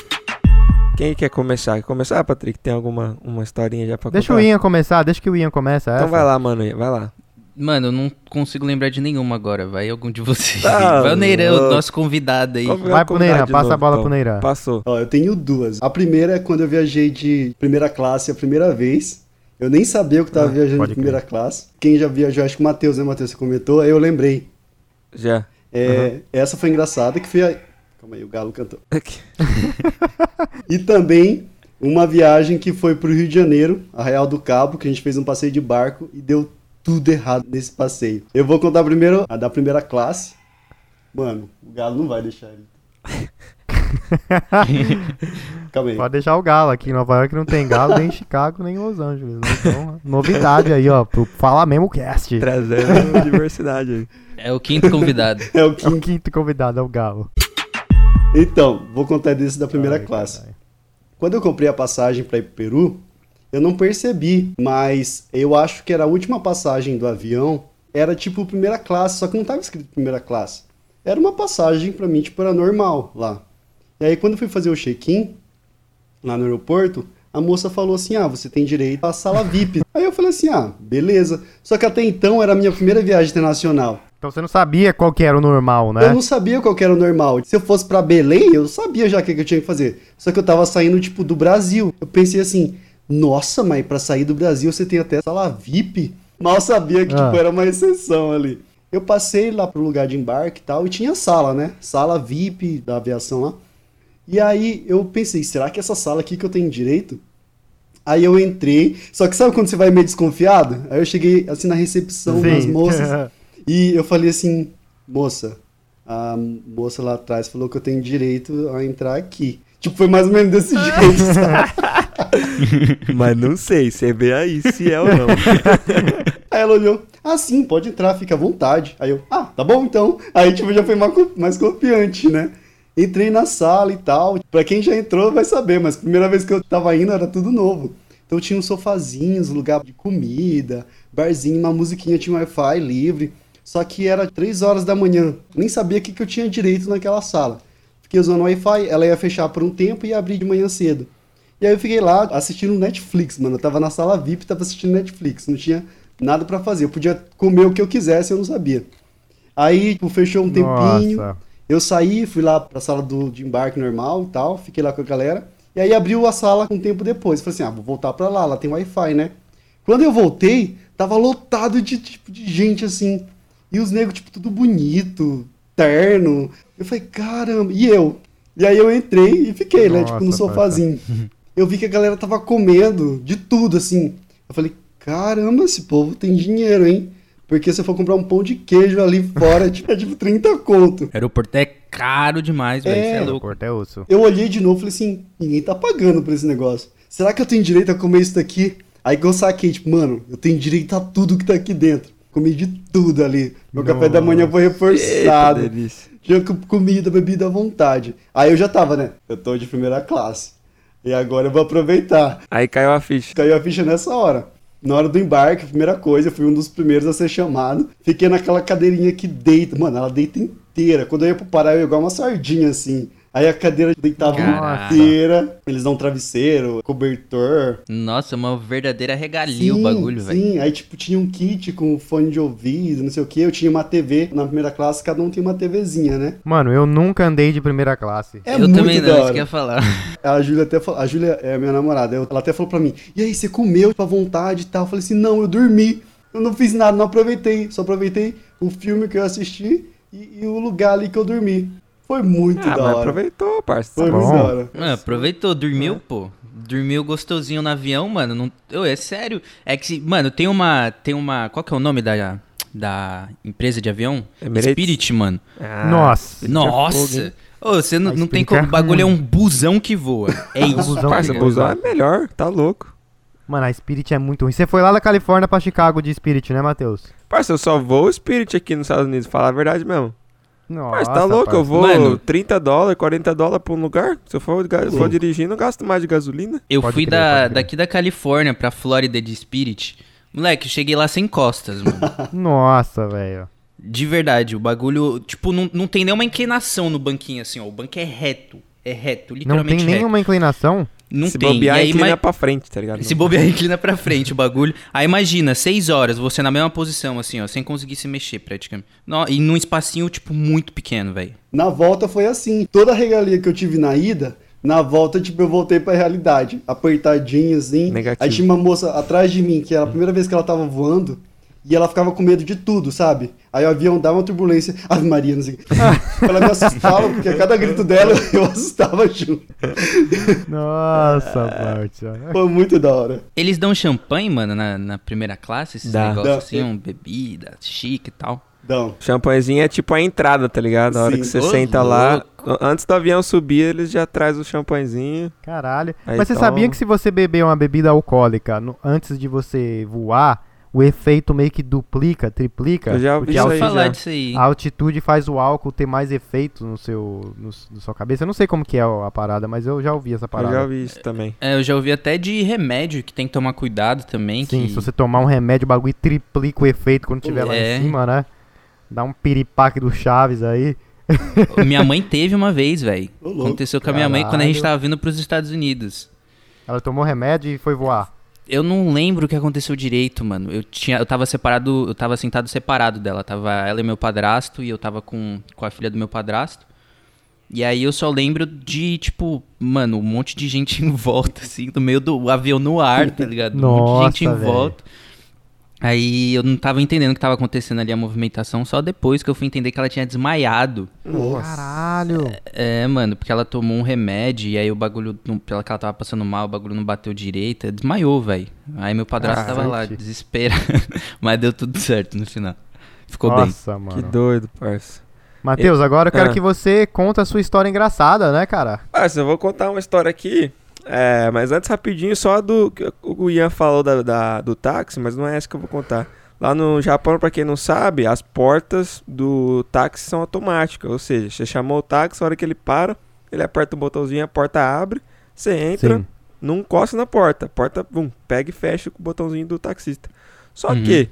A: Quem quer começar? Quer começar, Patrick? Tem alguma uma historinha já pra
B: Deixa o
A: contar?
B: Ian começar, deixa que o Ian começa.
A: Então
B: essa.
A: vai lá, mano, vai lá.
C: Mano, eu não consigo lembrar de nenhuma agora. Vai algum de vocês.
A: Tá
C: vai o Neirão,
A: louco.
C: nosso convidado aí.
B: Vai
A: a
B: pro
A: de
B: passa a
A: novo,
B: bola
A: então.
B: pro Neiran.
A: Passou.
D: Ó, eu tenho duas. A primeira é quando eu viajei de primeira classe a primeira vez. Eu nem sabia que eu tava
B: Ah,
D: viajando de primeira classe. Quem já viajou, acho que o Matheus, né, Matheus? Você comentou, aí eu lembrei.
A: Já.
D: É, Essa foi engraçada, que foi a... Calma aí, o Galo cantou. E também uma viagem que foi pro Rio de Janeiro, a Real do Cabo, que a gente fez um passeio de barco e deu tudo errado nesse passeio. Eu vou contar primeiro a da primeira classe. Mano, o Galo não vai deixar ele. Calma aí.
B: Pode deixar o galo aqui em Nova York não tem galo, nem em Chicago, nem em Los Angeles. né? Então, novidade aí, ó, pro Fala Mesmo Cast.
A: Trazendo diversidade aí.
C: É o quinto convidado.
D: É o
B: É o
D: que...
B: quinto convidado, é o galo.
D: Então, vou contar desse da primeira
B: Ai,
D: classe. Quando eu comprei a passagem para ir pro Peru, eu não percebi, mas eu acho que era a última passagem do avião, era tipo primeira classe, só que não tava escrito primeira classe. Era uma passagem para mim, tipo, era normal lá. E aí quando eu fui fazer o check-in lá no aeroporto, a moça falou assim: "Ah, você tem direito à sala VIP". aí eu falei assim: "Ah, beleza". Só que até então era a minha primeira viagem internacional.
B: Então você não sabia qual que era o normal, né?
D: Eu não sabia qual que era o normal. Se eu fosse pra Belém, eu sabia já o que, que eu tinha que fazer. Só que eu tava saindo, tipo, do Brasil. Eu pensei assim, nossa, mas pra sair do Brasil você tem até sala VIP? Mal sabia que,
B: Ah.
D: tipo, era uma exceção ali. Eu passei lá pro lugar de embarque e tal, e tinha sala, né? Sala VIP da aviação lá. E aí eu pensei, será que essa sala aqui que eu tenho direito? Aí eu entrei, só que sabe quando você vai meio desconfiado? Aí eu cheguei assim na recepção das moças. E eu falei assim, moça, a moça lá atrás falou que eu tenho direito a entrar aqui. Tipo, foi mais ou menos desse jeito, sabe?
A: Mas não sei, você vê aí se é ou não.
D: Aí ela olhou, ah, sim, pode entrar, fica à vontade. Aí eu, ah, tá bom então. Aí, tipo, já foi mais, co- mais confiante, né? Entrei na sala e tal. Pra quem já entrou vai saber, mas primeira vez que eu tava indo era tudo novo. Então tinha uns sofazinhos, lugar de comida, barzinho, uma musiquinha, tinha Wi-Fi livre. Só que era três horas da manhã. Nem sabia o que, que eu tinha direito naquela sala. Fiquei usando Wi-Fi, ela ia fechar por um tempo e ia abrir de manhã cedo. E aí eu fiquei lá assistindo Netflix, mano. Eu tava na sala VIP, tava assistindo Netflix. Não tinha nada pra fazer. Eu podia comer o que eu quisesse, eu não sabia. Aí, tipo, fechou um tempinho.
B: Nossa.
D: Eu saí, fui lá pra sala do, de embarque normal e tal, fiquei lá com a galera. E aí abriu a sala um tempo depois. Falei assim, ah, vou voltar pra lá, lá tem Wi-Fi, né? Quando eu voltei, tava lotado de tipo de gente assim. E os negros, tipo, tudo bonito, terno. Eu falei, caramba, e eu? E aí eu entrei e fiquei, né, tipo, no
B: Nossa,
D: sofazinho. Eu vi que a galera tava comendo de tudo, assim. Eu falei, caramba, esse povo tem dinheiro, hein? Porque se eu for comprar um pão de queijo ali fora, tipo, é tipo 30 conto.
C: Aeroporto é caro demais, velho.
D: É.
C: É
B: O
C: louco.
B: é osso.
D: Eu olhei de novo e falei assim, ninguém tá pagando por esse negócio. Será que eu tenho direito a comer isso daqui? Aí que eu saquei, tipo, mano, eu tenho direito a tudo que tá aqui dentro. Comi de tudo ali. Meu café da manhã foi
A: Eita,
D: reforçado.
A: delícia.
D: Tinha co- comida, bebida à vontade. Aí eu já tava, né? Eu tô de primeira classe. E agora eu vou aproveitar.
A: Aí caiu a ficha.
D: Caiu a ficha nessa hora. Na hora do embarque, a primeira coisa, eu fui um dos primeiros a ser chamado. Fiquei naquela cadeirinha que deita. Mano, ela deita inteira. Quando eu ia pro Pará, eu ia igual uma sardinha, assim. Aí a cadeira deitava
C: Caraca.
D: inteira. Eles dão travesseiro, cobertor.
C: Nossa, uma verdadeira regalia o
D: Sim,
C: bagulho, velho.
D: Sim, aí tipo tinha um kit com fone de ouvido, não sei o que. Eu tinha uma TV na primeira classe, cada um tem uma TVzinha, né?
B: Mano, eu nunca andei de primeira classe.
D: É
C: eu
D: muito
C: também
D: da
C: não, isso
D: hora.
C: que eu ia falar.
D: A Júlia até falou, a Júlia é a minha namorada, ela até falou pra mim, e aí, você comeu pra vontade e tal? Eu falei assim, não, eu dormi, eu não fiz nada, não aproveitei, só aproveitei o filme que eu assisti e, e o lugar ali que eu dormi. Foi muito
A: Ah,
D: da
A: mas
D: hora.
A: aproveitou, parça.
D: Foi
A: Tá
D: muito
A: bom.
D: da hora.
C: Mano, aproveitou, dormiu, pô. Dormiu gostosinho no avião, mano. Não... Ô, é sério. É que, mano, tem uma. Tem uma. Qual que é o nome da, da empresa de avião?
A: Emirates?
C: Spirit, mano.
A: Ah,
B: Nossa.
A: É
C: Nossa! Ô, você não, não tem como.
B: é
C: O bagulho é um busão que voa. É isso.
B: busão
A: Parça, busão é melhor, tá louco.
B: Mano, a Spirit é muito ruim. Você foi lá da Califórnia pra Chicago de Spirit, né, Matheus?
A: Parça, eu só vou Spirit aqui nos Estados Unidos, falar a verdade mesmo.
B: Nossa,
A: Mas tá louco, eu vou
C: Mano.
A: 30 dólares, 40 dólares pra um lugar. Se eu for, ga- for dirigindo, eu gasto mais de gasolina.
C: Eu
B: Pode
C: fui
B: crer,
C: da,
B: pode crer.
C: daqui da Califórnia pra Flórida de Spirit. Moleque, eu cheguei lá sem costas, mano.
B: Nossa, velho.
C: De verdade, o bagulho, tipo, não, não tem nenhuma inclinação no banquinho, assim, ó. O banco é reto. É reto,
B: Não
C: literalmente
B: tem
C: reto.
B: nenhuma inclinação?
C: Não
A: Se
C: tem.
A: bobear,
C: e aí,
A: inclina
C: ima-
A: pra frente, tá ligado?
C: Se bobear, inclina pra frente o bagulho. Aí imagina, seis horas, você na mesma posição, assim, ó, sem conseguir se mexer praticamente. No- e num espacinho, tipo, muito pequeno, velho.
D: Na volta foi assim. Toda a regalia que eu tive na ida, na volta, tipo, eu voltei pra realidade. Apertadinho, assim.
A: Negativo.
D: Aí tinha uma moça atrás de mim, que era a primeira vez que ela tava voando. E ela ficava com medo de tudo, sabe? Aí o avião dava uma turbulência. Ave Maria, não sei o que. Ela me assustava, porque a cada grito dela eu assustava junto.
B: Nossa, parça.
D: Foi muito da hora.
C: Eles dão champanhe, mano, na, na primeira classe? Esses
A: Dá.
C: negócios
D: Dá.
C: assim, um bebida, chique e tal.
D: Dão.
A: Champanhezinho é tipo a entrada, tá ligado? A hora
D: Sim.
A: que você
C: Ô,
A: senta lá,
C: louco.
A: antes do avião subir, eles já trazem o champanhezinho.
B: Caralho.
A: Aí
B: Mas você
A: toma.
B: sabia que se você beber uma bebida alcoólica no- antes de você voar, o efeito meio que duplica, triplica?
A: Eu já ouvi isso
C: falar disso aí.
B: a altitude faz o álcool ter mais efeito no seu, no, na sua cabeça. Eu não sei como que é a parada, mas eu já ouvi essa
A: Eu
B: parada.
A: já ouvi isso também.
C: É, eu já ouvi até de remédio que tem que tomar cuidado também.
B: Sim,
C: que...
B: se você tomar um remédio, o bagulho triplica o efeito quando tiver lá
C: É.
B: em cima, né? Dá um piripaque do Chaves aí.
C: Minha mãe teve uma vez, velho. Aconteceu com a minha mãe quando a gente
B: Caralho.
C: tava vindo pros Estados Unidos.
B: Ela tomou remédio e foi voar.
C: Eu não lembro o que aconteceu direito, mano. Eu tinha, eu tava separado, eu tava sentado separado dela. Tava ela e meu padrasto e eu tava com, com a filha do meu padrasto. E aí eu só lembro de, tipo, mano, um monte de gente em volta, assim, no meio do avião no ar, tá ligado? Um monte de gente em volta. Aí eu não tava entendendo o que tava acontecendo ali, a movimentação, só depois que eu fui entender que ela tinha desmaiado.
B: Caralho.
C: É, mano, porque ela tomou um remédio e aí o bagulho, pela que ela tava passando mal, o bagulho não bateu direito, desmaiou, velho. Aí meu padrasto tava lá, desesperado. Mas deu tudo certo no final. Ficou bem.
B: Nossa,
A: Que
B: mano.
A: doido, parça.
B: Matheus, agora eu quero
A: Ah.
B: que você conta a sua história engraçada, né, cara?
A: Parça, eu vou contar uma história aqui. É, mas antes rapidinho, só do que o Ian falou da, da- do táxi, mas não é essa que eu vou contar. Lá no Japão, pra quem não sabe, as portas do táxi são automáticas. Ou seja, você chamou o táxi, a hora que ele para, ele aperta o botãozinho, a porta abre, você entra,
B: Sim.
A: não encosta na porta. A porta, bum, pega e fecha com o botãozinho do taxista. Só
C: Uhum.
A: que,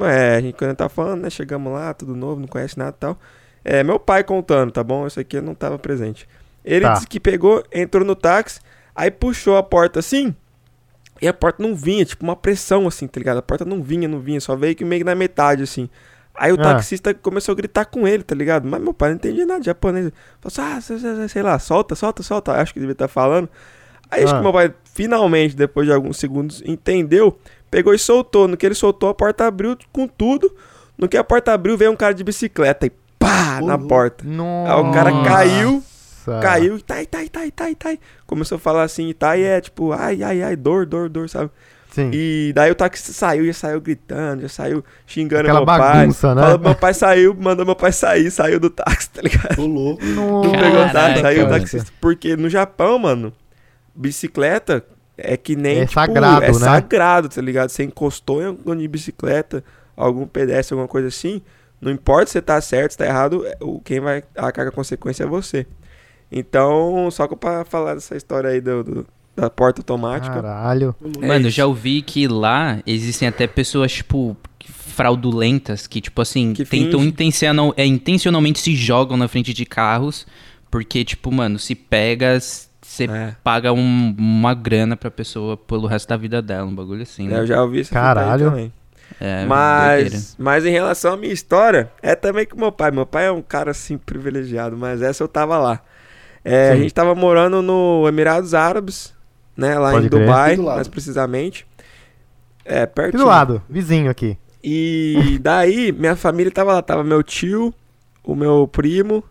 A: é, a gente quando tá falando, né? Chegamos lá, tudo novo, não conhece nada e tal. É, meu pai contando, tá bom? Isso aqui eu não tava presente. Ele
B: Tá.
A: disse que pegou, entrou no táxi, aí puxou a porta assim, e a porta não vinha, tipo uma pressão assim, tá ligado? A porta não vinha, não vinha, só veio que meio que na metade assim. Aí o
B: Ah.
A: taxista começou a gritar com ele, tá ligado? Mas meu pai não entendia nada de japonês. Falou assim, ah, sei, lá, solta, solta, solta. Acho que devia estar falando. Aí acho
B: Ah.
A: que meu pai, finalmente, depois de alguns segundos, entendeu, pegou e soltou. No que ele soltou, a porta abriu com tudo. No que a porta abriu, veio um cara de bicicleta e pá,
D: Ô,
A: na porta.
B: Nossa.
A: Aí o cara caiu,
B: Nossa.
A: caiu e tai, tai, tai, tai, tai. Começou a falar assim, e tai é tipo, ai, ai, ai, dor, dor, dor, sabe?
B: Sim.
A: E daí o taxista saiu, já saiu gritando, já saiu xingando
B: Aquela
A: meu pai.
B: bagunça, né?
A: Falou, meu pai saiu, mandou meu pai sair, saiu do táxi, tá ligado?
D: Louco.
A: Não pegou o táxi, saiu o taxista. Porque no Japão, mano, bicicleta é que nem,
B: É
A: tipo,
B: sagrado,
A: é
B: né?
A: sagrado, tá ligado? Você encostou em algum de bicicleta, algum pedestre, alguma coisa assim, não importa se você tá certo, se tá errado, é- o quem vai arcar com a consequência é você. Então, só pra falar dessa história aí do, do- da porta automática.
B: Caralho.
C: Mano, eu
A: isso.
C: já ouvi que lá existem até pessoas, tipo, fraudulentas, que, tipo assim,
A: Que
C: tentam intencional, é, intencionalmente se jogam na frente de carros, porque, tipo, mano, se pega, você
A: É.
C: paga um- uma grana pra pessoa pelo resto da vida dela, um bagulho assim,
A: É, Eu
C: né?
A: já ouvi aí
B: Caralho.
A: também.
C: É, doideira.
A: Mas, mas em relação à minha história, é também com meu pai. Meu pai é um cara assim privilegiado, mas essa eu tava lá. É, a gente tava morando no Emirados Árabes, né? Lá
B: Pode
A: em
B: crer.
A: Dubai, mais precisamente. É,
B: Aqui
A: pertinho.
B: do lado, vizinho aqui.
A: E daí, minha família tava lá. Tava meu tio, o meu primo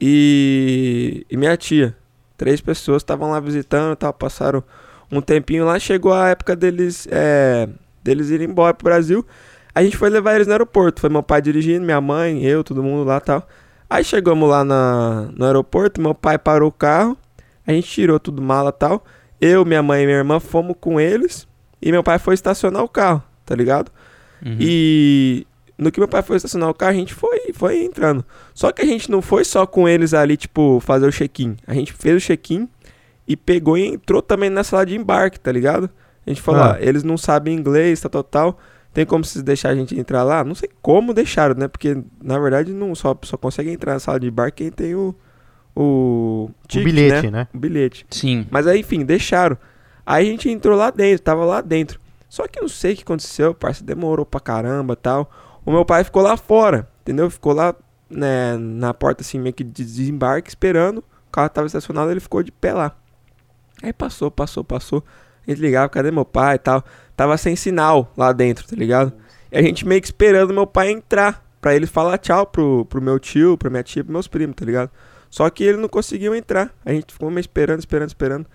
A: e, e minha tia. Três pessoas estavam lá visitando, tal, passaram um tempinho lá. Chegou a época deles, é, deles irem embora pro Brasil. A gente foi levar eles no aeroporto. Foi meu pai dirigindo, minha mãe, eu, todo mundo lá tal. Aí chegamos lá na, no aeroporto, meu pai parou o carro. A gente tirou tudo mala tal. Eu, minha mãe e minha irmã fomos com eles. E meu pai foi estacionar o carro, tá ligado?
C: Uhum.
A: E no que meu pai foi estacionar o carro, a gente foi, foi entrando. Só que a gente não foi só com eles ali, tipo, fazer o check-in. A gente fez o check-in e pegou e entrou também na sala de embarque, tá ligado? A gente falou,
B: Ah.
A: ó, eles não sabem inglês, tal, tal, tal. Tem como vocês deixar a gente entrar lá? Não sei como deixaram, né? Porque, na verdade, não só, só consegue entrar na sala de embarque quem tem o, o,
B: O
A: ticket,
B: bilhete, né?
A: O bilhete.
C: Sim.
A: Mas aí, enfim, deixaram. Aí a gente entrou lá dentro, tava lá dentro. Só que eu não sei o que aconteceu, parça, demorou pra caramba tal. O meu pai ficou lá fora, entendeu? Ficou lá né, na porta, assim, meio que de desembarque, esperando. O carro tava estacionado, ele ficou de pé lá. Aí passou, passou, passou. A gente ligava, cadê meu pai e tal. Tava sem sinal lá dentro, tá ligado? E a gente meio que esperando meu pai entrar. Pra ele falar tchau pro, pro meu tio, pra minha tia, pros meus primos, tá ligado? Só que ele não conseguiu entrar. A gente ficou meio esperando, esperando, esperando.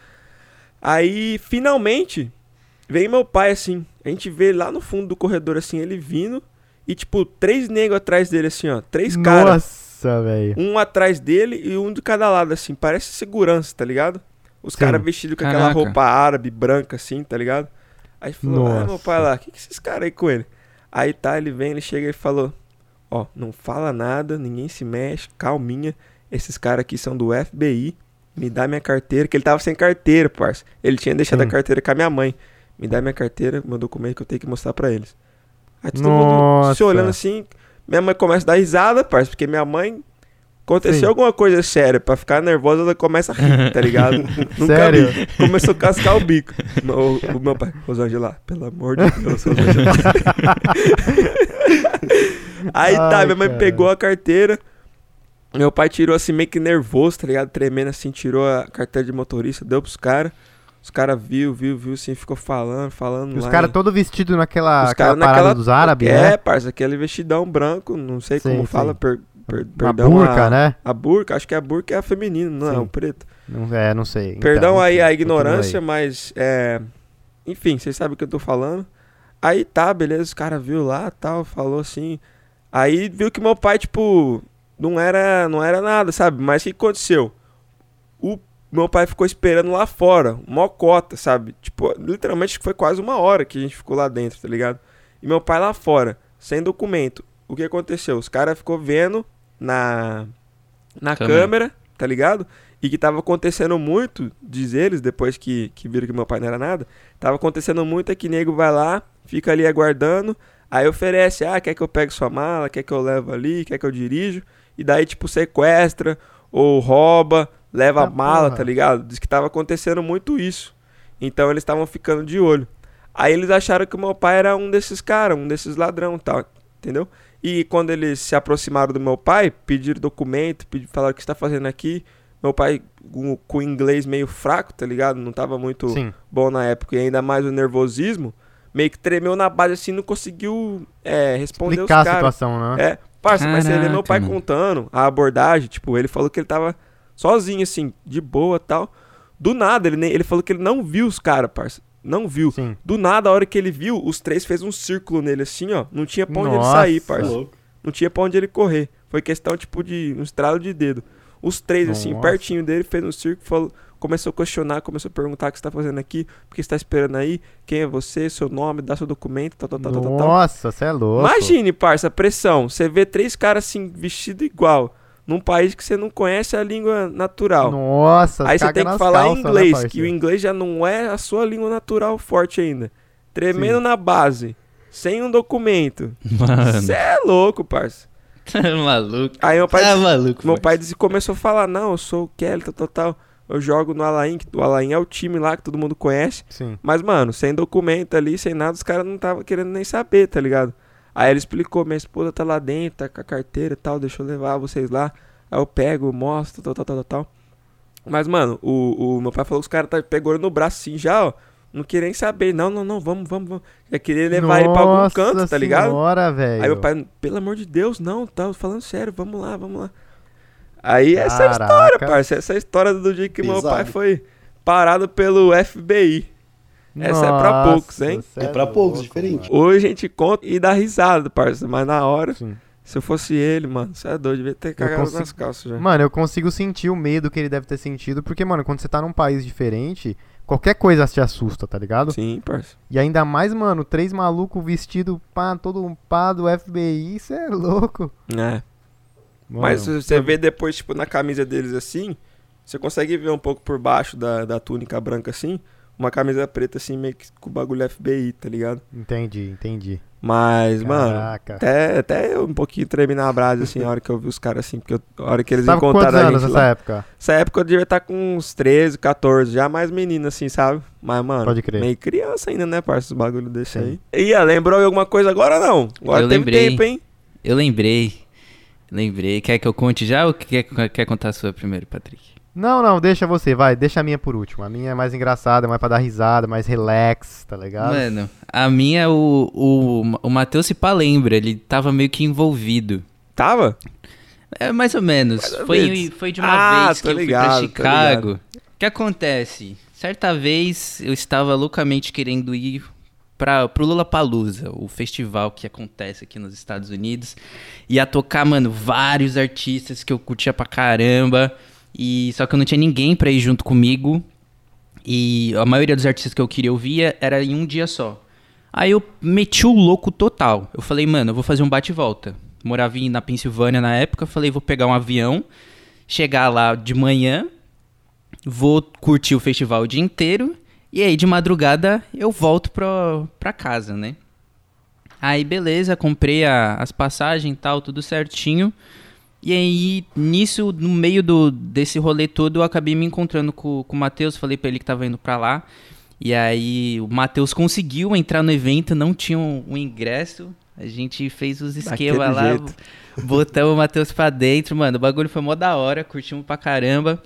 A: Aí, finalmente, vem meu pai assim. A gente vê lá no fundo do corredor, assim, ele vindo. E, tipo, três negros atrás dele, assim, ó. Três caras.
B: Nossa, velho.
A: Um atrás dele e um de cada lado, assim. Parece segurança, tá ligado? Os caras vestidos com aquela
C: Caraca.
A: roupa árabe, branca, assim, tá ligado? Aí falou, ah, meu
B: Nossa.
A: pai lá, o que, que esses caras aí com ele? Aí tá, ele vem, ele chega e falou, ó, não fala nada, ninguém se mexe, calminha. Esses caras aqui são do FBI, me dá minha carteira, que ele tava sem carteira, parça. Ele tinha deixado a carteira com a minha mãe. Me dá minha carteira, meu documento que eu tenho que mostrar pra eles. Aí todo mundo se
B: Nossa.
A: olhando assim, minha mãe começa a dar risada, parça, porque minha mãe Aconteceu
B: Sim.
A: alguma coisa séria, pra ficar nervosa, ela começa a rir, tá ligado?
B: Sério?
A: vi. Começou a cascar o bico. O, o meu pai, Rosângela, pelo amor de Deus, Rosângela. Aí tá,
B: Ai,
A: minha mãe
B: cara.
A: pegou a carteira. Meu pai tirou assim, meio que nervoso, tá ligado? Tremendo assim, tirou a carteira de motorista, deu pros caras. Os caras viu, viu, viu, assim, ficou falando, falando.
B: E os caras todos vestidos naquela
A: os
B: parada
A: naquela-
B: dos árabes,
A: É,
B: né?
A: parça, aquele vestidão branco, não sei
B: Sim,
A: como
B: sim.
A: fala, per, per, perdão.
B: burca,
A: a,
B: né?
A: A burca, acho que a burca é a feminina, não é o preto.
B: Não, é, não sei.
A: Perdão
B: Então,
A: aí a ignorância,
B: aí.
A: mas é. Enfim, vocês sabem o que eu tô falando. Aí tá, beleza, os caras viu lá tal, falou assim. Aí viu que meu pai, tipo, não era, não era nada, sabe? Mas o que aconteceu? O meu pai ficou esperando lá fora, mó cota, sabe? Tipo, literalmente foi quase uma hora que a gente ficou lá dentro, tá ligado? E meu pai lá fora, sem documento. O que aconteceu? Os caras ficou vendo na na
C: Câmera.
A: câmera, tá ligado? E que tava acontecendo muito, diz eles, depois que, que viram que meu pai não era nada, tava acontecendo muito é que nego vai lá, fica ali aguardando, aí oferece, ah, quer que eu pegue sua mala, quer que eu levo ali, quer que eu dirijo, e daí tipo sequestra ou rouba, leva
B: Ah,
A: a mala,
B: porra.
A: tá ligado? Diz que tava acontecendo muito isso. Então eles estavam ficando de olho. Aí eles acharam que o meu pai era um desses caras, um desses ladrão, tal, entendeu? E quando eles se aproximaram do meu pai, pediram documento, pediram, falaram o que você tá fazendo aqui. Meu pai, com, com o inglês meio fraco, tá ligado? Não tava muito
B: Sim.
A: bom na época. E ainda mais o nervosismo, meio que tremeu na base assim, não conseguiu é, responder
B: Explicar a
A: os caras.
B: situação, né?
A: É, parça, mas ele é meu
C: Caraca,
A: pai
C: mano.
A: contando a abordagem, tipo, ele falou que ele tava sozinho, assim, de boa tal. Do nada, ele, nem, ele falou que ele não viu os caras, parça. Não viu.
B: Sim.
A: Do nada, a hora que ele viu, os três fez um círculo nele assim, ó. Não tinha pra onde ele
B: Nossa.
A: sair,
D: Tá
A: parça. Não tinha pra onde ele correr. Foi questão, tipo, de um estralo de dedo. Os três, assim,
B: Nossa.
A: pertinho dele, fez um círculo, falou, começou a questionar, começou a perguntar o que você tá fazendo aqui, por que você tá esperando aí, quem é você, seu nome, dá seu documento, tal, tal, tal, tal, tal, tal.
B: Nossa, você é louco.
A: Imagine, parça, a pressão. Você vê três caras assim, vestido igual, num país que você não conhece a língua natural.
B: Nossa,
A: Aí você tem que falar
B: calças, né,
A: inglês, que
B: parceiro?
A: o inglês já não é a sua língua natural forte ainda. Tremendo
B: Sim.
A: na base, sem um documento.
C: Mano,
A: Você é louco, parça.
C: tá maluco.
A: Aí meu pai,
C: Tá maluco.
A: meu pai disse, começou a falar, não, eu sou o Kelly, tal, tal, tal. Eu jogo no Alain, que o Alain é o time lá que todo mundo conhece.
B: Sim.
A: Mas, mano, sem documento ali, sem nada, os caras não estavam querendo nem saber, tá ligado? Aí ele explicou, minha esposa tá lá dentro, tá com a carteira e tal, deixa eu levar vocês lá. Aí eu pego, mostro, tal, tal, tal, tal, tal. Mas, mano, o, o meu pai falou que os caras tá, pegou ele no braço assim já, ó. Não queria nem saber. Não, não, não, vamos, vamos, vamos. Já queria levar ele pra algum
B: Nossa
A: canto, tá ligado?
B: Senhora, velho.
A: Aí meu pai, pelo amor de Deus, não, tá falando sério, vamos lá, vamos lá. Aí essa é a história,
B: Caraca.
A: parça. Essa é a história do dia que meu pai foi parado pelo FBI. Essa é pra poucos, hein?
B: Nossa,
D: É pra
B: louco,
D: poucos, diferente.
A: Hoje a gente conta e dá risada, parça, mas na hora
B: Sim.
A: Se eu fosse ele, mano, você é doido, devia ter cagado
B: consigo-
A: nas calças já.
B: Mano, eu consigo sentir o medo que ele deve ter sentido, porque, mano, quando você tá num país diferente, qualquer coisa te assusta, tá ligado?
A: Sim, parça.
B: E ainda mais, mano, três malucos vestidos, pá, todo um pá do FBI, isso é louco.
A: É.
B: Mano,
A: Mas você vê depois, tipo, na camisa deles assim, você consegue ver um pouco por baixo da, da túnica branca assim, uma camisa preta assim, meio que com o bagulho FBI, tá ligado?
B: Entendi, entendi.
A: Mas, mano,
B: Caraca.
A: até, até eu um pouquinho tremi na brasa, assim, a hora que eu vi os caras assim, porque eu- a hora que eles
B: Você tava
A: encontraram a
B: anos
A: gente
B: nessa
A: lá.
B: época?
A: Essa época eu devia estar com uns 13, 14, já mais menino assim, sabe? Mas, mano,
B: Pode crer.
A: meio criança ainda, né, parça, os bagulho desse
B: Sim.
A: aí. Ia, lembrou de alguma coisa agora não? Agora
C: Eu
A: teve
C: lembrei.
A: tempo, hein?
C: Eu lembrei. Lembrei. Quer que eu conte já ou quer, quer contar a sua primeiro, Patrick?
B: Não, não, deixa você, vai, deixa a minha por último. A minha é mais engraçada, mais pra dar risada, mais relax, tá ligado?
C: Mano, a minha, o, o, o Matheus se pá lembra, ele tava meio que envolvido.
A: Tava?
C: É, mais ou menos.
A: Mais ou
C: foi,
A: menos.
C: foi de uma
A: Ah,
C: vez que eu
A: ligado,
C: fui pra Chicago. O que acontece? Certa vez eu estava loucamente querendo ir para pro Lollapalooza, o festival que acontece aqui nos Estados Unidos. Ia tocar, mano, vários artistas que eu curtia pra caramba. E só que eu não tinha ninguém pra ir junto comigo. E a maioria dos artistas que eu queria ouvir era em um dia só. Aí eu meti o louco total. Eu falei, mano, eu vou fazer um bate e volta. Morava na Pensilvânia na época. Falei, vou pegar um avião, chegar lá de manhã, vou curtir o festival o dia inteiro. E aí de madrugada eu volto pra, pra casa, né? Aí beleza, comprei a- as passagens e tal, tudo certinho. E aí, nisso, no meio do, desse rolê todo, eu acabei me encontrando com, com o Matheus, falei pra ele que tava indo pra lá. E aí, o Matheus conseguiu entrar no evento, não tinha um, um ingresso. A gente fez os esquemas lá,
A: jeito.
C: botamos o Matheus pra dentro, mano. O bagulho foi mó da hora, curtimos pra caramba.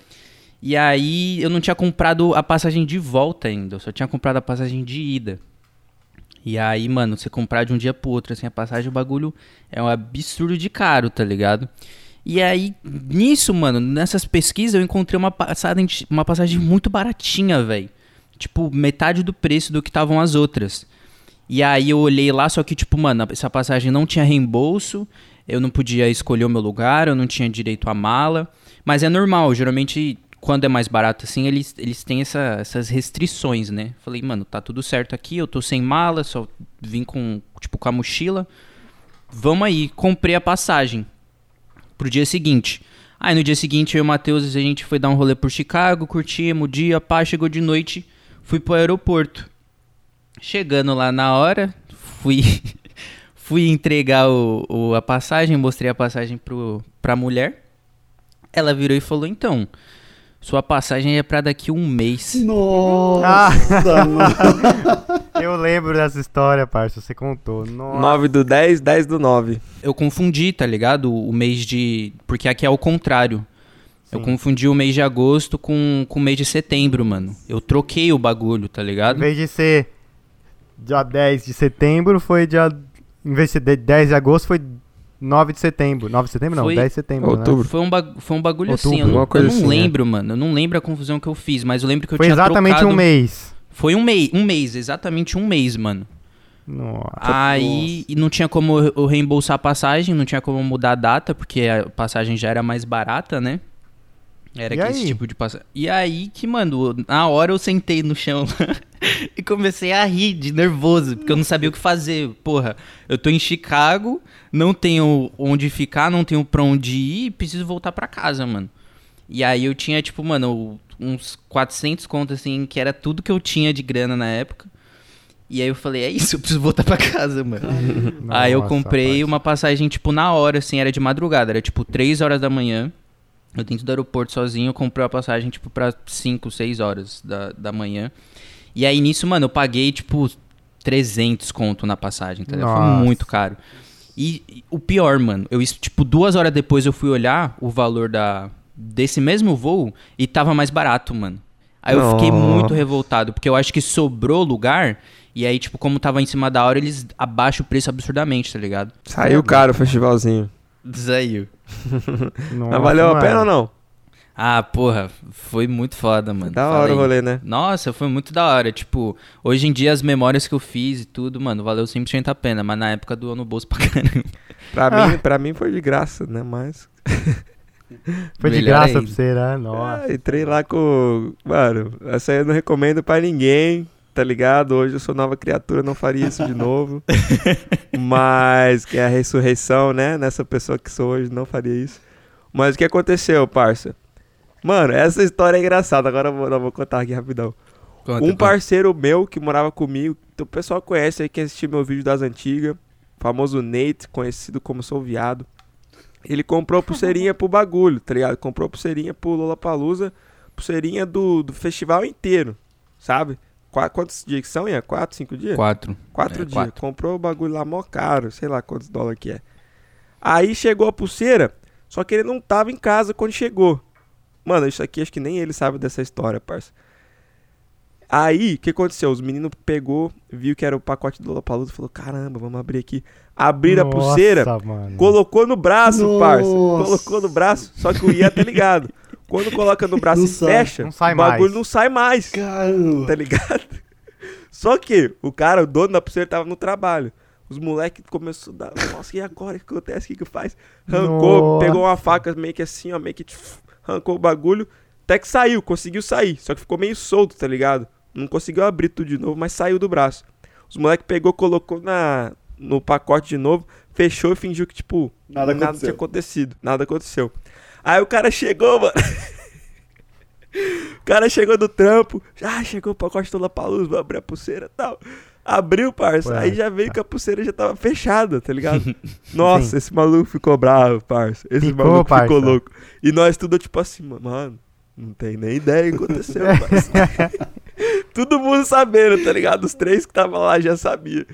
C: E aí, eu não tinha comprado a passagem de volta ainda, eu só tinha comprado a passagem de ida. E aí, mano, você comprar de um dia pro outro, assim, a passagem, o bagulho é um absurdo de caro, tá ligado? E aí, nisso, mano, nessas pesquisas eu encontrei uma passagem, uma passagem muito baratinha, velho. Tipo, metade do preço do que estavam as outras. E aí eu olhei lá, só que, tipo, mano, essa passagem não tinha reembolso, eu não podia escolher o meu lugar, eu não tinha direito à mala. Mas é normal, geralmente, quando é mais barato assim, eles, eles têm essa- essas restrições, né? Falei, mano, tá tudo certo aqui, eu tô sem mala, só vim com, tipo, com a mochila. Vamos aí, comprei a passagem pro dia seguinte. Aí no dia seguinte eu e o Matheus, a gente foi dar um rolê por Chicago, curtimos o dia, pá, chegou de noite, fui pro aeroporto. Chegando lá na hora, fui fui entregar o, o- a passagem, mostrei a passagem pro, pra mulher. Ela virou e falou, então, sua passagem é pra daqui um mês.
D: Nossa, mano.
B: Eu lembro dessa história, parça, você contou. Nossa.
A: 9 do 10, 10 do 9.
C: Eu confundi, tá ligado? O mês de... Porque aqui é o contrário. Eu
B: Sim.
C: confundi o mês de agosto com, com o mês de setembro, mano. Eu troquei o bagulho, tá
B: Em
C: ligado?
B: vez de ser dia 10 de setembro, foi dia. Em vez de ser de- 10 de agosto, foi 9 de setembro. 9 de setembro não,
C: Foi
B: 10 de setembro. né?
A: Outubro.
C: Foi um, bag- foi um bagulho
B: Outubro,
C: assim, eu não,
A: alguma coisa
C: eu não
A: assim, né?
C: lembro, mano. Eu não lembro a confusão que eu fiz, mas eu lembro que eu
B: Foi
C: tinha
B: exatamente
C: trocado...
B: um mês.
C: Foi um mês, um mês, exatamente um mês, mano.
B: Nossa.
C: Aí e não tinha como eu reembolsar a passagem, não tinha como mudar a data, porque a passagem já era mais barata, né? Era
B: E
C: esse tipo de passagem. E aí que, mano, na hora eu sentei no chão e comecei a rir de nervoso, porque eu não sabia o que fazer. Porra, eu tô em Chicago, não tenho onde ficar, não tenho pra onde ir, preciso voltar pra casa, mano. E aí eu tinha, tipo, mano, uns 400 contos, assim, que era tudo que eu tinha de grana na época. E aí eu falei, é isso, eu preciso voltar pra casa, mano. aí eu
B: Nossa,
C: comprei
B: parça.
C: uma passagem, tipo, na hora, assim, era de madrugada, era tipo 3 horas da manhã. Eu dentro do aeroporto sozinho, comprei a passagem, tipo, pra 5, 6 horas da, da manhã. E aí nisso, mano, eu paguei, tipo, 300 conto na passagem, tá ligado? Foi
B: Nossa.
C: muito caro. E, e o pior, mano, eu, tipo, duas horas depois eu fui olhar o valor da, desse mesmo voo e tava mais barato, mano. Aí eu fiquei
A: Nossa.
C: muito revoltado, porque eu acho que sobrou lugar, e aí, tipo, como tava em cima da hora, eles abaixam o preço absurdamente, tá ligado?
A: Saiu caro o festivalzinho.
C: Saiu.
B: Nossa,
A: Mas valeu a pena ou não?
C: Ah, porra, foi muito foda, mano.
A: Da
C: Fala
A: hora o rolê, né?
C: Nossa, foi muito da hora. Tipo, hoje em dia as memórias que eu fiz e tudo, mano, valeu 100% a pena. Mas na época doou no bolso pra caramba.
A: Pra,
B: Ah.
A: mim, pra mim foi de graça, né? Mas.
B: Foi de
C: Melhor
B: graça
C: ainda.
B: pra você, né? Nossa.
A: Ah, entrei lá com. Mano, essa aí eu não recomendo pra ninguém, tá ligado? Hoje eu sou nova criatura, não faria isso de novo. Mas que é a ressurreição, né? Nessa pessoa que sou hoje, não faria isso. Mas o que aconteceu, parça? Mano, essa história é engraçada. Agora eu vou, não, vou contar aqui rapidão.
C: Conta,
A: um
C: conta.
A: parceiro meu que morava comigo, o pessoal conhece aí, quem assistiu meu vídeo das antigas, famoso Nate, conhecido como Sou Viado. Ele comprou pulseirinha pro bagulho, tá ligado? Comprou pulseirinha pro Lollapalooza, pulseirinha do, do festival inteiro, sabe? Qua- quantos dias que são, Ian? Quatro, cinco dias?
C: Quatro.
A: Quatro
C: É,
A: dias.
C: quatro.
A: Comprou o bagulho lá mó caro, sei lá quantos dólares que é. Aí chegou a pulseira, só que ele não tava em casa quando chegou. Mano, isso aqui acho que nem ele sabe dessa história, parça. Aí, o que aconteceu? Os meninos pegou, viu que era o pacote do Lollapalooza e falou, caramba, vamos abrir aqui. Abriram a pulseira,
B: mano.
A: colocou no braço, parça.
D: Nossa.
A: Colocou no braço, só que o Ian tá ligado. Quando coloca no braço
D: Não
A: e
D: sai.
A: fecha,
B: Não sai
A: o bagulho
B: mais.
A: não sai mais
D: Caramba.
A: tá ligado? Só que o cara, o dono da pulseira, tava no trabalho. Os moleques começaram a dar, nossa, e agora? O que acontece? O que que faz? Arrancou,
B: Nossa.
A: pegou uma faca meio que assim, ó, meio que tf, arrancou o bagulho. Até que saiu, conseguiu sair. Só que ficou meio solto, tá ligado? Não conseguiu abrir tudo de novo, mas saiu do braço. Os moleques pegou, colocou na, no pacote de novo, fechou e fingiu que, tipo,
D: Nada
A: tinha
D: aconteceu.
A: acontecido. Nada aconteceu. Aí o cara chegou, mano. o cara chegou do trampo. Ah, chegou o pacote do Lapaluz, vou abrir a pulseira e tal. Abriu, parça.
B: Ué,
A: aí já veio que a pulseira já tava fechada, tá ligado? Nossa, esse maluco ficou bravo, parça. Esse
B: Ficou,
A: maluco ficou
B: parça.
A: louco. E nós tudo tipo assim, mano, não tem nem ideia do que aconteceu, parça. Todo mundo sabendo, tá ligado? Os três que estavam lá já sabia.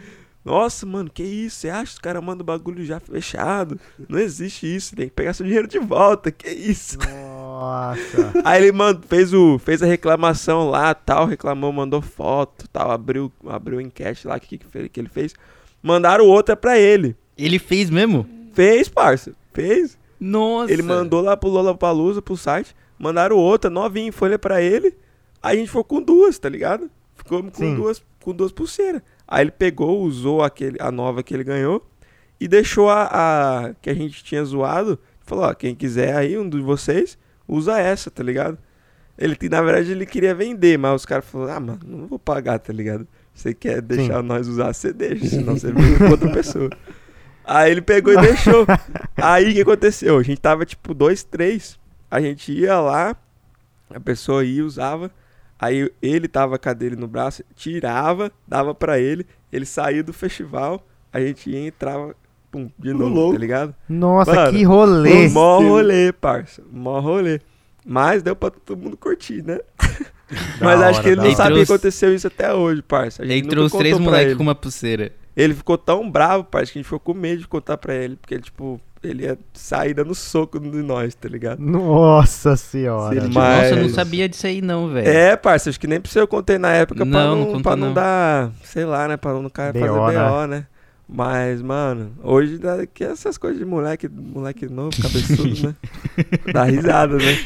A: Nossa, mano, que isso? Você acha que os caras mandam o bagulho já fechado? Não existe isso, tem que pegar seu dinheiro de volta, que isso?
B: Nossa.
A: Aí ele mand... fez, o... fez a reclamação lá, tal, reclamou, mandou foto, tal, abriu, abriu enquete lá, que, que, fe- que ele fez. Mandaram outra pra ele.
C: Ele fez mesmo?
A: Fez, parça, fez.
C: Nossa.
A: Ele mandou lá pro Lollapalooza, pro site, mandaram outra, novinha em folha pra ele. Aí a gente ficou com duas, tá ligado? Ficou com
B: Sim.
A: duas, com duas pulseiras. Aí ele pegou, usou aquele, a nova que ele ganhou e deixou a, a que a gente tinha zoado. Falou, ó, quem quiser aí, um de vocês, usa essa, tá ligado? Ele, na verdade, ele queria vender, mas os caras falaram, ah, mano, não vou pagar, tá ligado? Você quer deixar nós usar, você deixa, senão você vende pra outra pessoa. Aí ele pegou e deixou. Aí o que aconteceu? A gente tava tipo dois, três. A gente ia lá, a pessoa ia, usava. Aí ele tava com a dele no braço, tirava, dava pra ele. Ele saía do festival, a gente ia e entrava, pum, de novo,
D: louco.
A: tá ligado?
B: Nossa,
A: Mano,
B: que rolê.
A: Mó rolê, parça. Mó rolê. Mas deu pra todo mundo curtir, né? Mas acho
B: hora,
A: que ele não sabe o que aconteceu isso até hoje, parça.
C: Os três moleques com uma pulseira.
A: Ele ficou tão bravo, parça, que a gente ficou com medo de contar pra ele. Porque, tipo, ele ia sair dando soco de nós, tá ligado?
B: Nossa senhora.
D: Se ele
A: Mas-
C: Nossa, eu não sabia disso aí não, velho.
A: É, parça, acho que nem precisa eu contei na época pra
C: Não,
A: não,
C: não
A: pra não
C: não.
A: dar, sei lá, né? Pra não cara fazer
B: BO,
A: BO, né? Mas, mano, hoje dá que essas coisas de moleque, moleque novo, cabeçudo, né? Dá risada, né?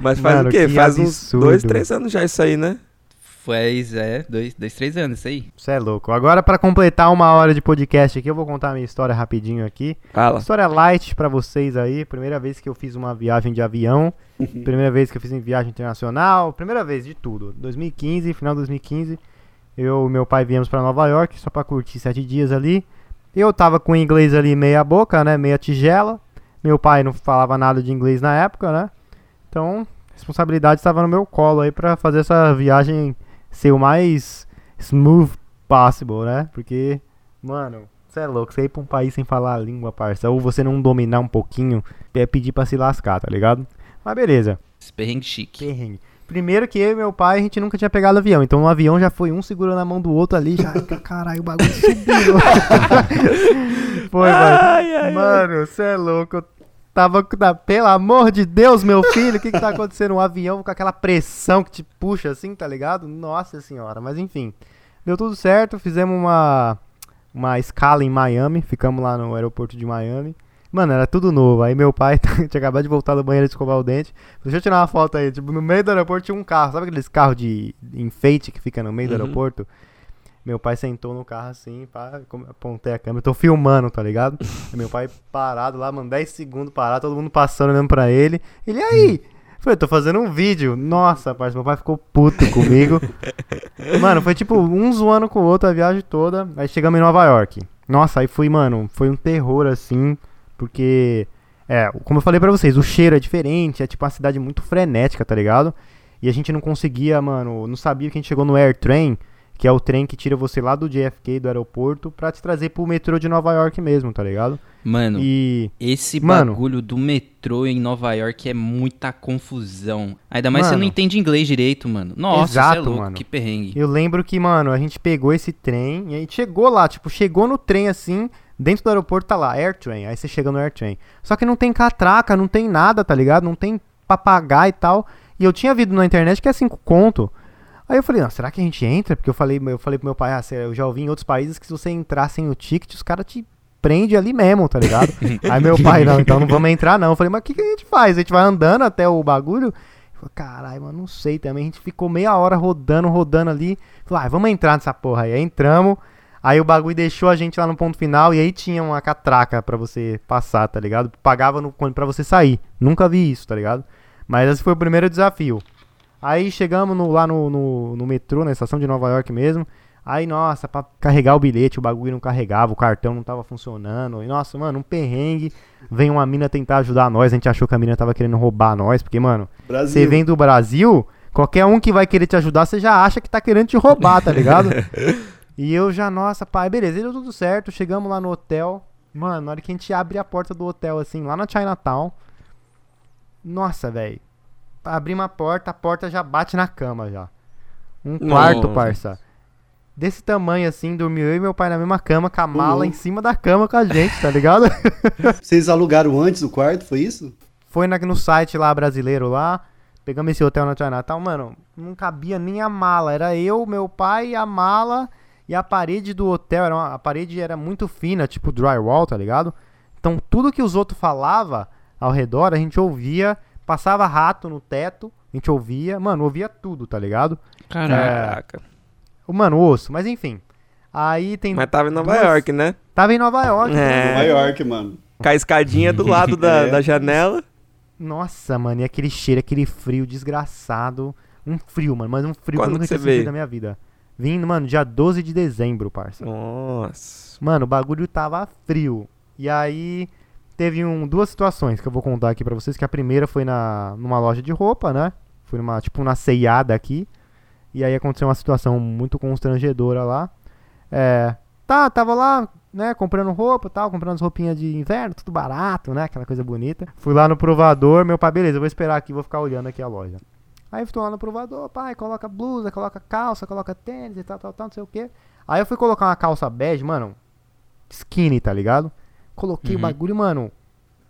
A: Mas faz
B: Mano,
A: o quê?
B: que
A: Faz uns
B: absurdo.
A: dois, três anos já isso aí, né?
C: Faz, é, dois, dois, três anos, isso aí.
B: Você é louco. Agora, pra completar uma hora de podcast aqui, eu vou contar a minha história rapidinho aqui.
A: Fala.
B: História light pra vocês aí. Primeira vez que eu fiz uma viagem de avião. primeira vez que eu fiz em viagem internacional. Primeira vez de tudo. 2015, final de 2015. Eu e meu pai viemos pra Nova York só pra curtir sete dias ali. Eu tava com o inglês ali meia boca, né? Meia tigela. Meu pai não falava nada de inglês na época, né? Então, a responsabilidade estava no meu colo aí pra fazer essa viagem ser o mais smooth possible, né? Porque, mano, você é louco, você ir pra um país sem falar a língua, parça, ou você não dominar um pouquinho, é pedir pra se lascar, tá ligado? Mas beleza.
C: Perrengue chique.
B: Perrengue. Primeiro que eu e meu pai, a gente nunca tinha pegado avião. Então no avião já foi um segurando a mão do outro ali, já. Caralho, o bagulho subiu. foi,
A: Ai,
B: vai.
A: ai.
B: Mano, você é louco. Tava. Pelo amor de Deus, meu filho, o que que tá acontecendo? Um avião com aquela pressão que te puxa assim, tá ligado? Nossa senhora. Mas enfim, deu tudo certo. Fizemos uma, uma escala em Miami. Ficamos lá no aeroporto de Miami. Mano, era tudo novo. Aí meu pai tinha acabado de voltar do banheiro de escovar o dente. Deixa eu tirar uma foto aí. Tipo, no meio do aeroporto tinha um carro. Sabe aqueles carros de enfeite que fica no meio do
A: Uhum.
B: aeroporto? Meu pai sentou no carro assim, pá, como- apontei a câmera. Tô filmando, tá ligado? Meu pai parado lá, mano, 10 segundos parado, todo mundo passando, olhando pra ele. Ele, e aí? Eu Falei, tô fazendo um vídeo. Nossa, parceiro, meu pai ficou puto comigo. Mano, foi tipo um zoando com o outro a viagem toda. Aí chegamos em Nova York. Nossa, aí fui, mano, foi um terror assim, porque é, como eu falei pra vocês, o cheiro é diferente, é tipo uma cidade muito frenética, tá ligado? E a gente não conseguia, mano, não sabia que a gente chegou no Air Train, que é o trem que tira você lá do JFK, do aeroporto, pra te trazer pro metrô de Nova York mesmo, tá ligado?
C: Mano,
B: E
C: esse
B: Mano.
C: bagulho do metrô em Nova York é muita confusão. Ainda mais você
B: Mano.
C: não entende inglês direito, mano. Nossa, você é
B: Exato,
C: louco,
B: mano.
C: que perrengue.
B: Eu lembro que, mano, a gente pegou esse trem e a gente chegou lá, tipo, chegou no trem assim, dentro do aeroporto tá lá, Airtrain. Aí você chega no Airtrain. Só que não tem catraca, não tem nada, tá ligado? Não tem pra pagar e tal. E eu tinha visto na internet que é 5 conto. Aí eu falei, não, será que a gente entra? Porque eu falei, eu falei pro meu pai, ah, eu já ouvi em outros países que se você entrar sem o ticket, os caras te prende ali mesmo, tá ligado? Aí meu pai, não, então não vamos entrar não. Eu falei, mas o que, que a gente faz? A gente vai andando até o bagulho? Falei, Caralho, mano, não sei também. A gente ficou meia hora rodando, rodando ali. Falei, ah, vamos entrar nessa porra aí. Aí entramos. Aí o bagulho deixou a gente lá no ponto final e aí tinha uma catraca pra você passar, tá ligado? Pagava no, pra você sair. Nunca vi isso, tá ligado? Mas esse foi o primeiro desafio. Aí chegamos no- lá no, no, no metrô, na estação de Nova York mesmo. Aí, nossa, pra carregar o bilhete, o bagulho não carregava, o cartão não tava funcionando. E, nossa, mano, um perrengue. Vem uma mina tentar ajudar nós. A gente achou que a mina tava querendo roubar nós, porque, mano, você vem do Brasil, qualquer um que vai querer te ajudar, você já acha que tá querendo te roubar, tá ligado? e eu já, nossa, pai, beleza, deu tudo certo. Chegamos lá no hotel. Mano, na hora que a gente abre a porta do hotel, assim, lá na Chinatown. Nossa, velho. Abrimos a porta, a porta já bate na cama já. Um quarto,
A: Nossa.
B: parça. Desse tamanho assim, dormiu eu e meu pai na mesma cama, com a mala
D: louco.
B: em cima da cama com a gente, tá ligado?
D: Vocês alugaram antes o quarto, foi isso?
B: Foi na- no site lá brasileiro lá. Pegamos esse hotel na Chinatown, mano, não cabia nem a mala. Era eu, meu pai, a mala e a parede do hotel. Era uma- a parede era muito fina, tipo drywall, tá ligado? Então tudo que os outros falavam ao redor, a gente ouvia. Passava rato no teto, a gente ouvia. Mano, ouvia tudo, tá ligado?
A: Caraca.
B: O Mano, osso, mas enfim. Aí tem.
A: Mas tava em Nova
B: duas-
A: York, né?
B: Tava em Nova York.
A: É.
D: Nova York, mano.
A: Com a escadinha do lado da,
D: É.
A: da janela.
B: Nossa, mano, e aquele cheiro, aquele frio desgraçado. Um frio, mano, mas um frio
A: Quando
B: que eu nunca tinha
A: veio?
B: na minha vida. Vim, mano, dia 12 de dezembro, parça.
A: Nossa.
B: Mano, o bagulho tava frio. E aí teve um, duas situações que eu vou contar aqui pra vocês. Que a primeira foi na, numa loja de roupa, né? Foi numa, tipo, uma ceiada aqui. E aí aconteceu uma situação muito constrangedora lá. É, tá, tava lá, né, comprando roupa tal, comprando as roupinhas de inverno, tudo barato, né, aquela coisa bonita. Fui lá no provador, meu pai, beleza, eu vou esperar aqui, vou ficar olhando aqui a loja. Aí tô lá no provador, pai, coloca blusa, coloca calça, coloca tênis e tal, tal, tal, não sei o que. Aí eu fui colocar uma calça bege, mano, skinny, tá ligado? Coloquei o
C: Uhum.
B: bagulho, mano,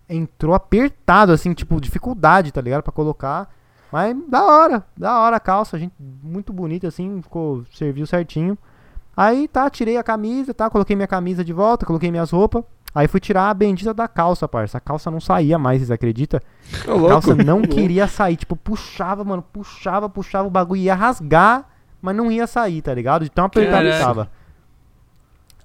B: entrou apertado, assim, tipo, dificuldade, tá ligado? Pra colocar. Mas da hora, da hora a calça, gente, muito bonita, assim, ficou, serviu certinho. Aí tá, tirei a camisa, tá, coloquei minha camisa de volta, coloquei minhas roupas. Aí fui tirar a bendita da calça, parça. A calça não saía mais, vocês acreditam? A calça não queria sair. Tipo, puxava, mano. Puxava, puxava. O bagulho ia rasgar, mas não ia sair, tá ligado? De tão apertado que tava.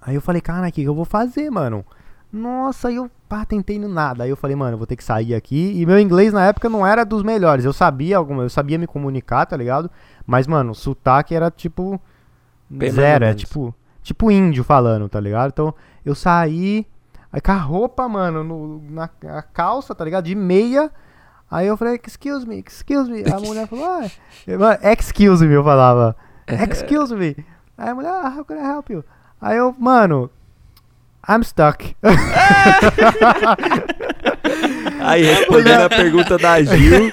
B: Aí eu falei, cara, o que eu vou fazer, mano? Nossa, aí eu pá, tentei no nada. Aí eu falei, mano, eu vou ter que sair aqui. E meu inglês na época não era dos melhores. Eu sabia alguma, eu sabia me comunicar, tá ligado? Mas, mano, o sotaque era tipo. Zero, é tipo. Tipo índio falando, tá ligado? Então eu saí. Aí com a roupa, mano, no- na a calça, tá ligado? De meia. Aí eu falei, excuse me, excuse me. A mulher falou, ah, mano, excuse me, eu falava. Excuse me. Aí a mulher, ah, how can I help you? Aí eu, mano, I'm stuck.
A: Aí, respondendo a pergunta da Gil,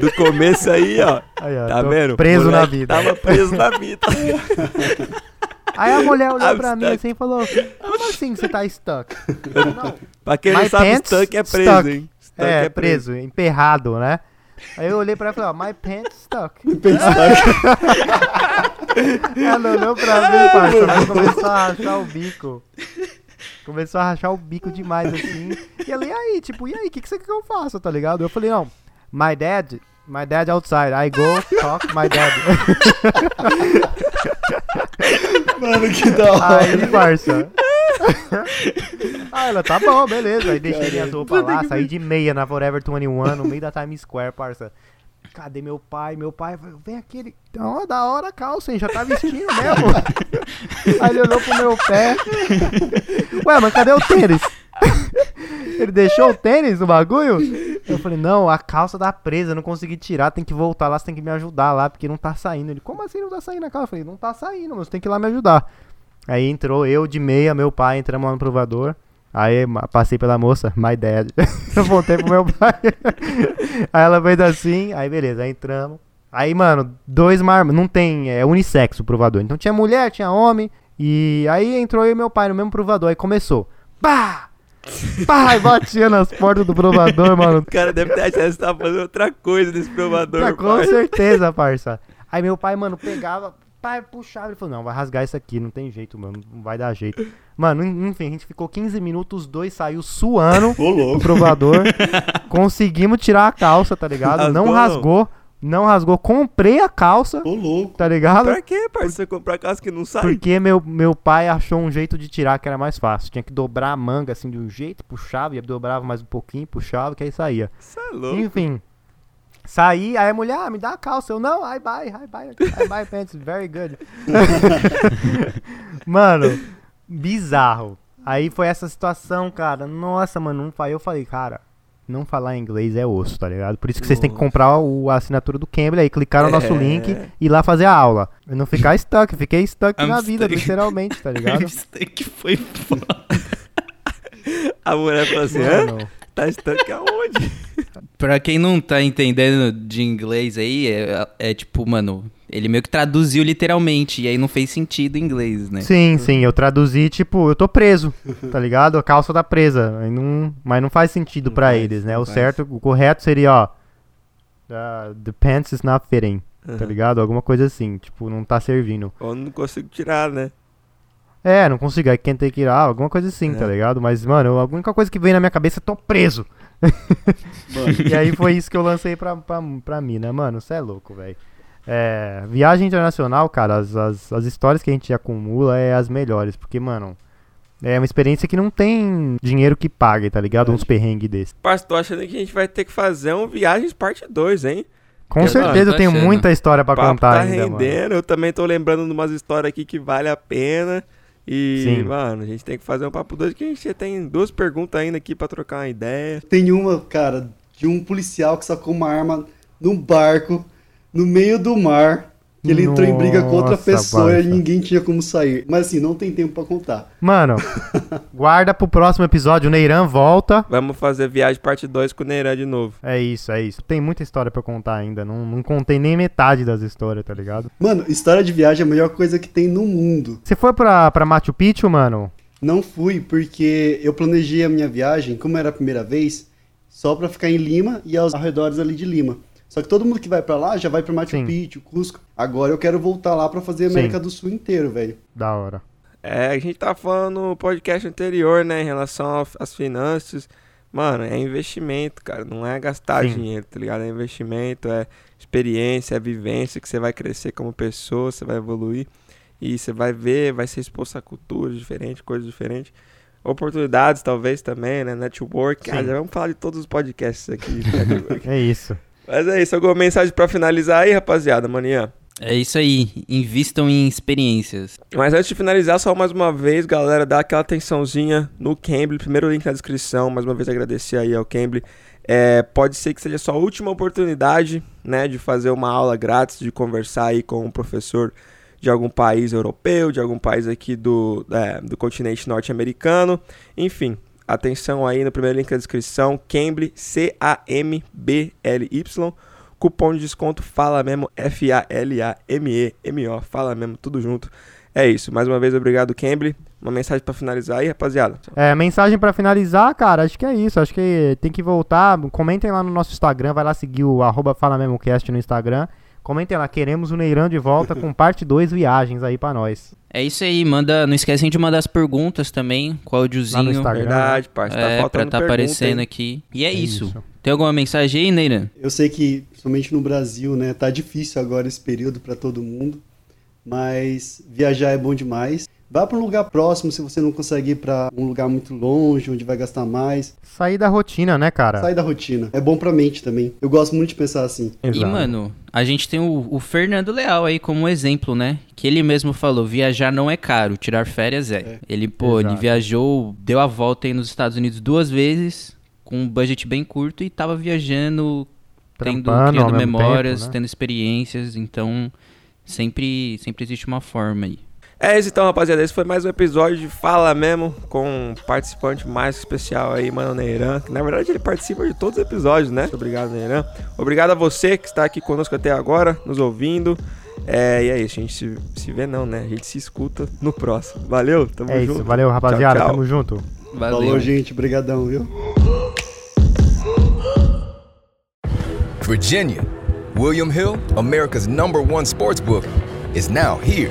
A: do começo aí, ó.
B: Aí, ó,
A: Tá vendo?
B: Preso na vida.
A: Tava preso na vida.
B: Aí a mulher olhou
A: I'm
B: pra mim
A: stuck.
B: assim e falou, como assim você tá stuck? Não,
A: pra quem não
B: My
A: sabe,
B: pants
A: Stuck é preso,
B: stuck.
A: hein? Stuck
B: é, preso, emperrado, né? Aí eu olhei pra ela e falei, ó, my pants stuck. ela olhou pra mim, parça, vai começar a rachar o bico. Começou a rachar o bico demais, assim. E ela, e aí, tipo, e aí, o que, que você quer que eu faça, tá ligado? Eu falei, não, my dad, my dad outside. I go talk my dad.
D: Mano, que da hora.
B: aí, parça. ah, ela, tá bom, beleza. Aí deixei minhas roupas lá, saí de meia na Forever 21, no meio da Times Square, parça. Cadê meu pai? Meu pai falou, vem aqui, ele. Ó, da hora a calça, hein? Já tá vestindo mesmo. Aí ele olhou pro meu pé. Ué, mas cadê o tênis? Ele deixou o tênis no bagulho? Eu falei, não, a calça tá presa, não consegui tirar, tem que voltar lá, você tem que me ajudar lá, porque não tá saindo. Ele, como assim não tá saindo a calça? Eu falei, não tá saindo, mas você tem que ir lá me ajudar. Aí entrou eu de meia, meu pai, entramos lá no provador. Aí passei pela moça, my dad. Eu voltei pro meu pai. aí ela fez assim, aí beleza, aí entramos. Aí, mano, dois marmanjos, não tem, é unissex o provador. Então tinha mulher, tinha homem. E aí entrou eu e meu pai no mesmo provador. Aí começou. Pá! Pá! Batia nas portas do provador, mano.
A: O cara deve ter achado que você tava fazendo outra coisa nesse provador.
B: Tá, com
A: pai.
B: certeza, parça. Aí meu pai, mano, pegava, pai, puxava, ele falou, não, vai rasgar isso aqui, não tem jeito, mano, não vai dar jeito. Mano, en- enfim, a gente ficou 15 minutos, os dois saiu suando
D: louco.
B: provador. Conseguimos tirar a calça, tá ligado?
A: Rasgou,
B: não rasgou, não rasgou. Comprei a calça,
D: Ô, louco.
B: tá ligado?
A: Pra quê, parceiro? Você comprar calça que não sai?
B: Porque meu, meu pai achou um jeito de tirar que era mais fácil. Tinha que dobrar a manga assim de um jeito, puxava, e dobrava mais um pouquinho, puxava, que aí saía.
A: Você é louco.
B: Enfim. Saí, aí a mulher, ah, me dá a calça. Eu, não, I buy, I buy, I buy pants, very good. mano, bizarro. Aí foi essa situação, cara. Nossa, mano, não eu falei, cara, não falar inglês é osso, tá ligado? Por isso que vocês têm que comprar o, a assinatura do Cambly aí, clicar no nosso
A: É.
B: link e ir lá fazer a aula. Não ficar stuck, fiquei stuck
C: I'm
B: na vida,
C: stuck.
B: literalmente, tá ligado?
C: que foi foda.
A: A mulher falou assim, hã? Tá estanque aonde?
C: Pra quem não tá entendendo de inglês aí, é, é tipo, mano, ele meio que traduziu literalmente, e aí não fez sentido em inglês, né?
B: Sim, sim, eu traduzi, tipo, eu tô preso, tá ligado? A calça tá presa. Aí não, mas não faz sentido
A: Não
B: pra
A: faz,
B: eles, né? O
A: faz.
B: certo, o correto seria, ó. uh, the pants is not fitting, tá
A: Aham.
B: ligado? Alguma coisa assim, tipo, não tá servindo.
A: Ou não consigo tirar, né?
B: É, não consigo, aí quem tem que ir lá, alguma coisa assim, tá
A: É.
B: ligado? Mas, mano, eu- a única coisa que veio na minha cabeça é tô preso.
D: Mano,
B: E aí foi isso que eu lancei pra, pra, pra mim, né, mano? Você é louco, velho. É, viagem internacional, cara, as, as, as histórias que a gente acumula é as melhores, porque, mano, é uma experiência que não tem dinheiro que pague, tá ligado? Uns perrengues desses.
A: Parça, tô achando que a gente vai ter que fazer um Viagens Parte 2, hein?
B: Com
A: Eu
B: certeza eu tenho
C: achando.
B: muita história
A: papo
B: contar
A: tá
B: ainda, mano.
A: rendendo. Eu também tô lembrando de umas histórias aqui que vale a pena. E,
B: Sim.
A: mano, a gente tem que fazer um papo 2 que a gente tem duas perguntas ainda aqui pra trocar uma ideia.
D: tem uma, cara, de um policial que sacou uma arma num barco, no meio do mar. Que ele entrou em briga com outra
B: Nossa,
D: pessoa e ninguém tinha como sair. Mas assim, não tem tempo pra contar.
B: Mano, guarda pro próximo episódio, o Neiran volta.
A: Vamos fazer Viagem Parte 2 com o Neiran de novo.
B: É isso, é isso. Tem muita história pra contar ainda. Não, não contei nem metade das histórias, tá ligado?
D: Mano, história de viagem é a melhor coisa que tem no mundo.
B: Você foi pra, pra Machu Picchu, mano?
D: Não fui porque eu planejei a minha viagem, como era a primeira vez, só pra ficar em Lima e aos arredores ali de Lima. Só que todo mundo que vai pra lá já vai pra Machu
B: Sim.
D: Picchu, Cusco. Agora eu quero voltar lá pra fazer a
B: Sim.
D: América do Sul inteiro, velho.
B: Da hora.
A: É, a gente tava falando no podcast anterior, né, em relação às finanças. Mano, é investimento, cara. Não é gastar
B: Sim.
A: dinheiro, tá ligado? É investimento, é experiência, é vivência que você vai crescer como pessoa, você vai evoluir. E você vai ver, vai ser exposto a culturas diferentes, coisas diferentes. Oportunidades, talvez, também, né? Network. Ah,
B: Sim.
A: já vamos falar de todos os podcasts aqui.
B: É isso.
A: Mas é isso. Alguma mensagem pra finalizar aí, rapaziada, manhã?
C: É isso aí, invistam em experiências.
A: Mas antes de finalizar, só mais uma vez, galera, dá aquela atençãozinha no Cambly. Primeiro link na descrição. Mais uma vez agradecer aí ao Cambly. É, pode ser que seja a sua última oportunidade, né, de fazer uma aula grátis, de conversar aí com um professor de algum país europeu, de algum país aqui do, é, do continente norte-americano. Enfim, atenção aí no primeiro link da descrição, Cambly, C-A-M-B-L-Y. Cupom de desconto Fala Mesmo, F-A-L-A-M-E-M-O, Fala Mesmo, tudo junto. É isso, mais uma vez obrigado, Cambly. Uma mensagem pra finalizar aí, rapaziada.
B: É, mensagem pra finalizar, cara, acho que é isso. Acho que tem que voltar. Comentem lá no nosso Instagram, vai lá seguir o arroba Fala Mesmo Cast no Instagram. Comentem lá, queremos o Neiran de volta com parte 2 viagens aí pra nós.
C: É isso aí, manda, não esquecem de mandar as perguntas também, com o
B: Lá no
C: áudiozinho.
B: Instagram.
A: Verdade, parça. Tá
C: É, pra
A: faltando
C: tá
A: pergunta,
C: aparecendo
A: hein?
C: aqui. E é,
B: É
C: isso.
B: isso.
C: Tem alguma mensagem aí, Neiran?
D: Eu sei que, principalmente no Brasil, né, tá difícil agora esse período para todo mundo, mas viajar é bom demais. Vá para um lugar próximo se você não consegue ir para um lugar muito longe, onde vai gastar mais.
B: Sair da rotina, né, cara?
D: Sai da rotina. É bom pra mente também. Eu gosto muito de pensar assim.
C: E,
B: Exato.
C: mano, a gente tem o, o Fernando Leal aí como exemplo, né? Que ele mesmo falou, viajar não é caro, tirar férias é.
D: É.
C: Ele, pô, ele
B: Exato.
C: viajou, deu a volta aí nos Estados Unidos duas vezes, com um budget bem curto, e tava viajando, tendo,
B: Trampando
C: criando memórias,
B: tempo, né?
C: tendo experiências, então sempre, sempre existe uma forma aí.
A: É isso então, rapaziada. Esse foi mais um episódio de Fala Mesmo com um participante mais especial aí, Mano Neiran. Que, na verdade, ele participa de todos os episódios, né? Muito obrigado, Neiran. Obrigado a você que está aqui conosco até agora, nos ouvindo. É, e é isso, a gente se, se vê não, né? A gente se escuta no próximo. Valeu, tamo
B: É
A: junto.
B: isso, valeu, rapaziada.
A: Tchau, tchau.
B: Tamo junto.
C: Valeu.
D: Falou, gente. Brigadão, viu?
F: Virginia, William Hill, America's number one sports book, is now here.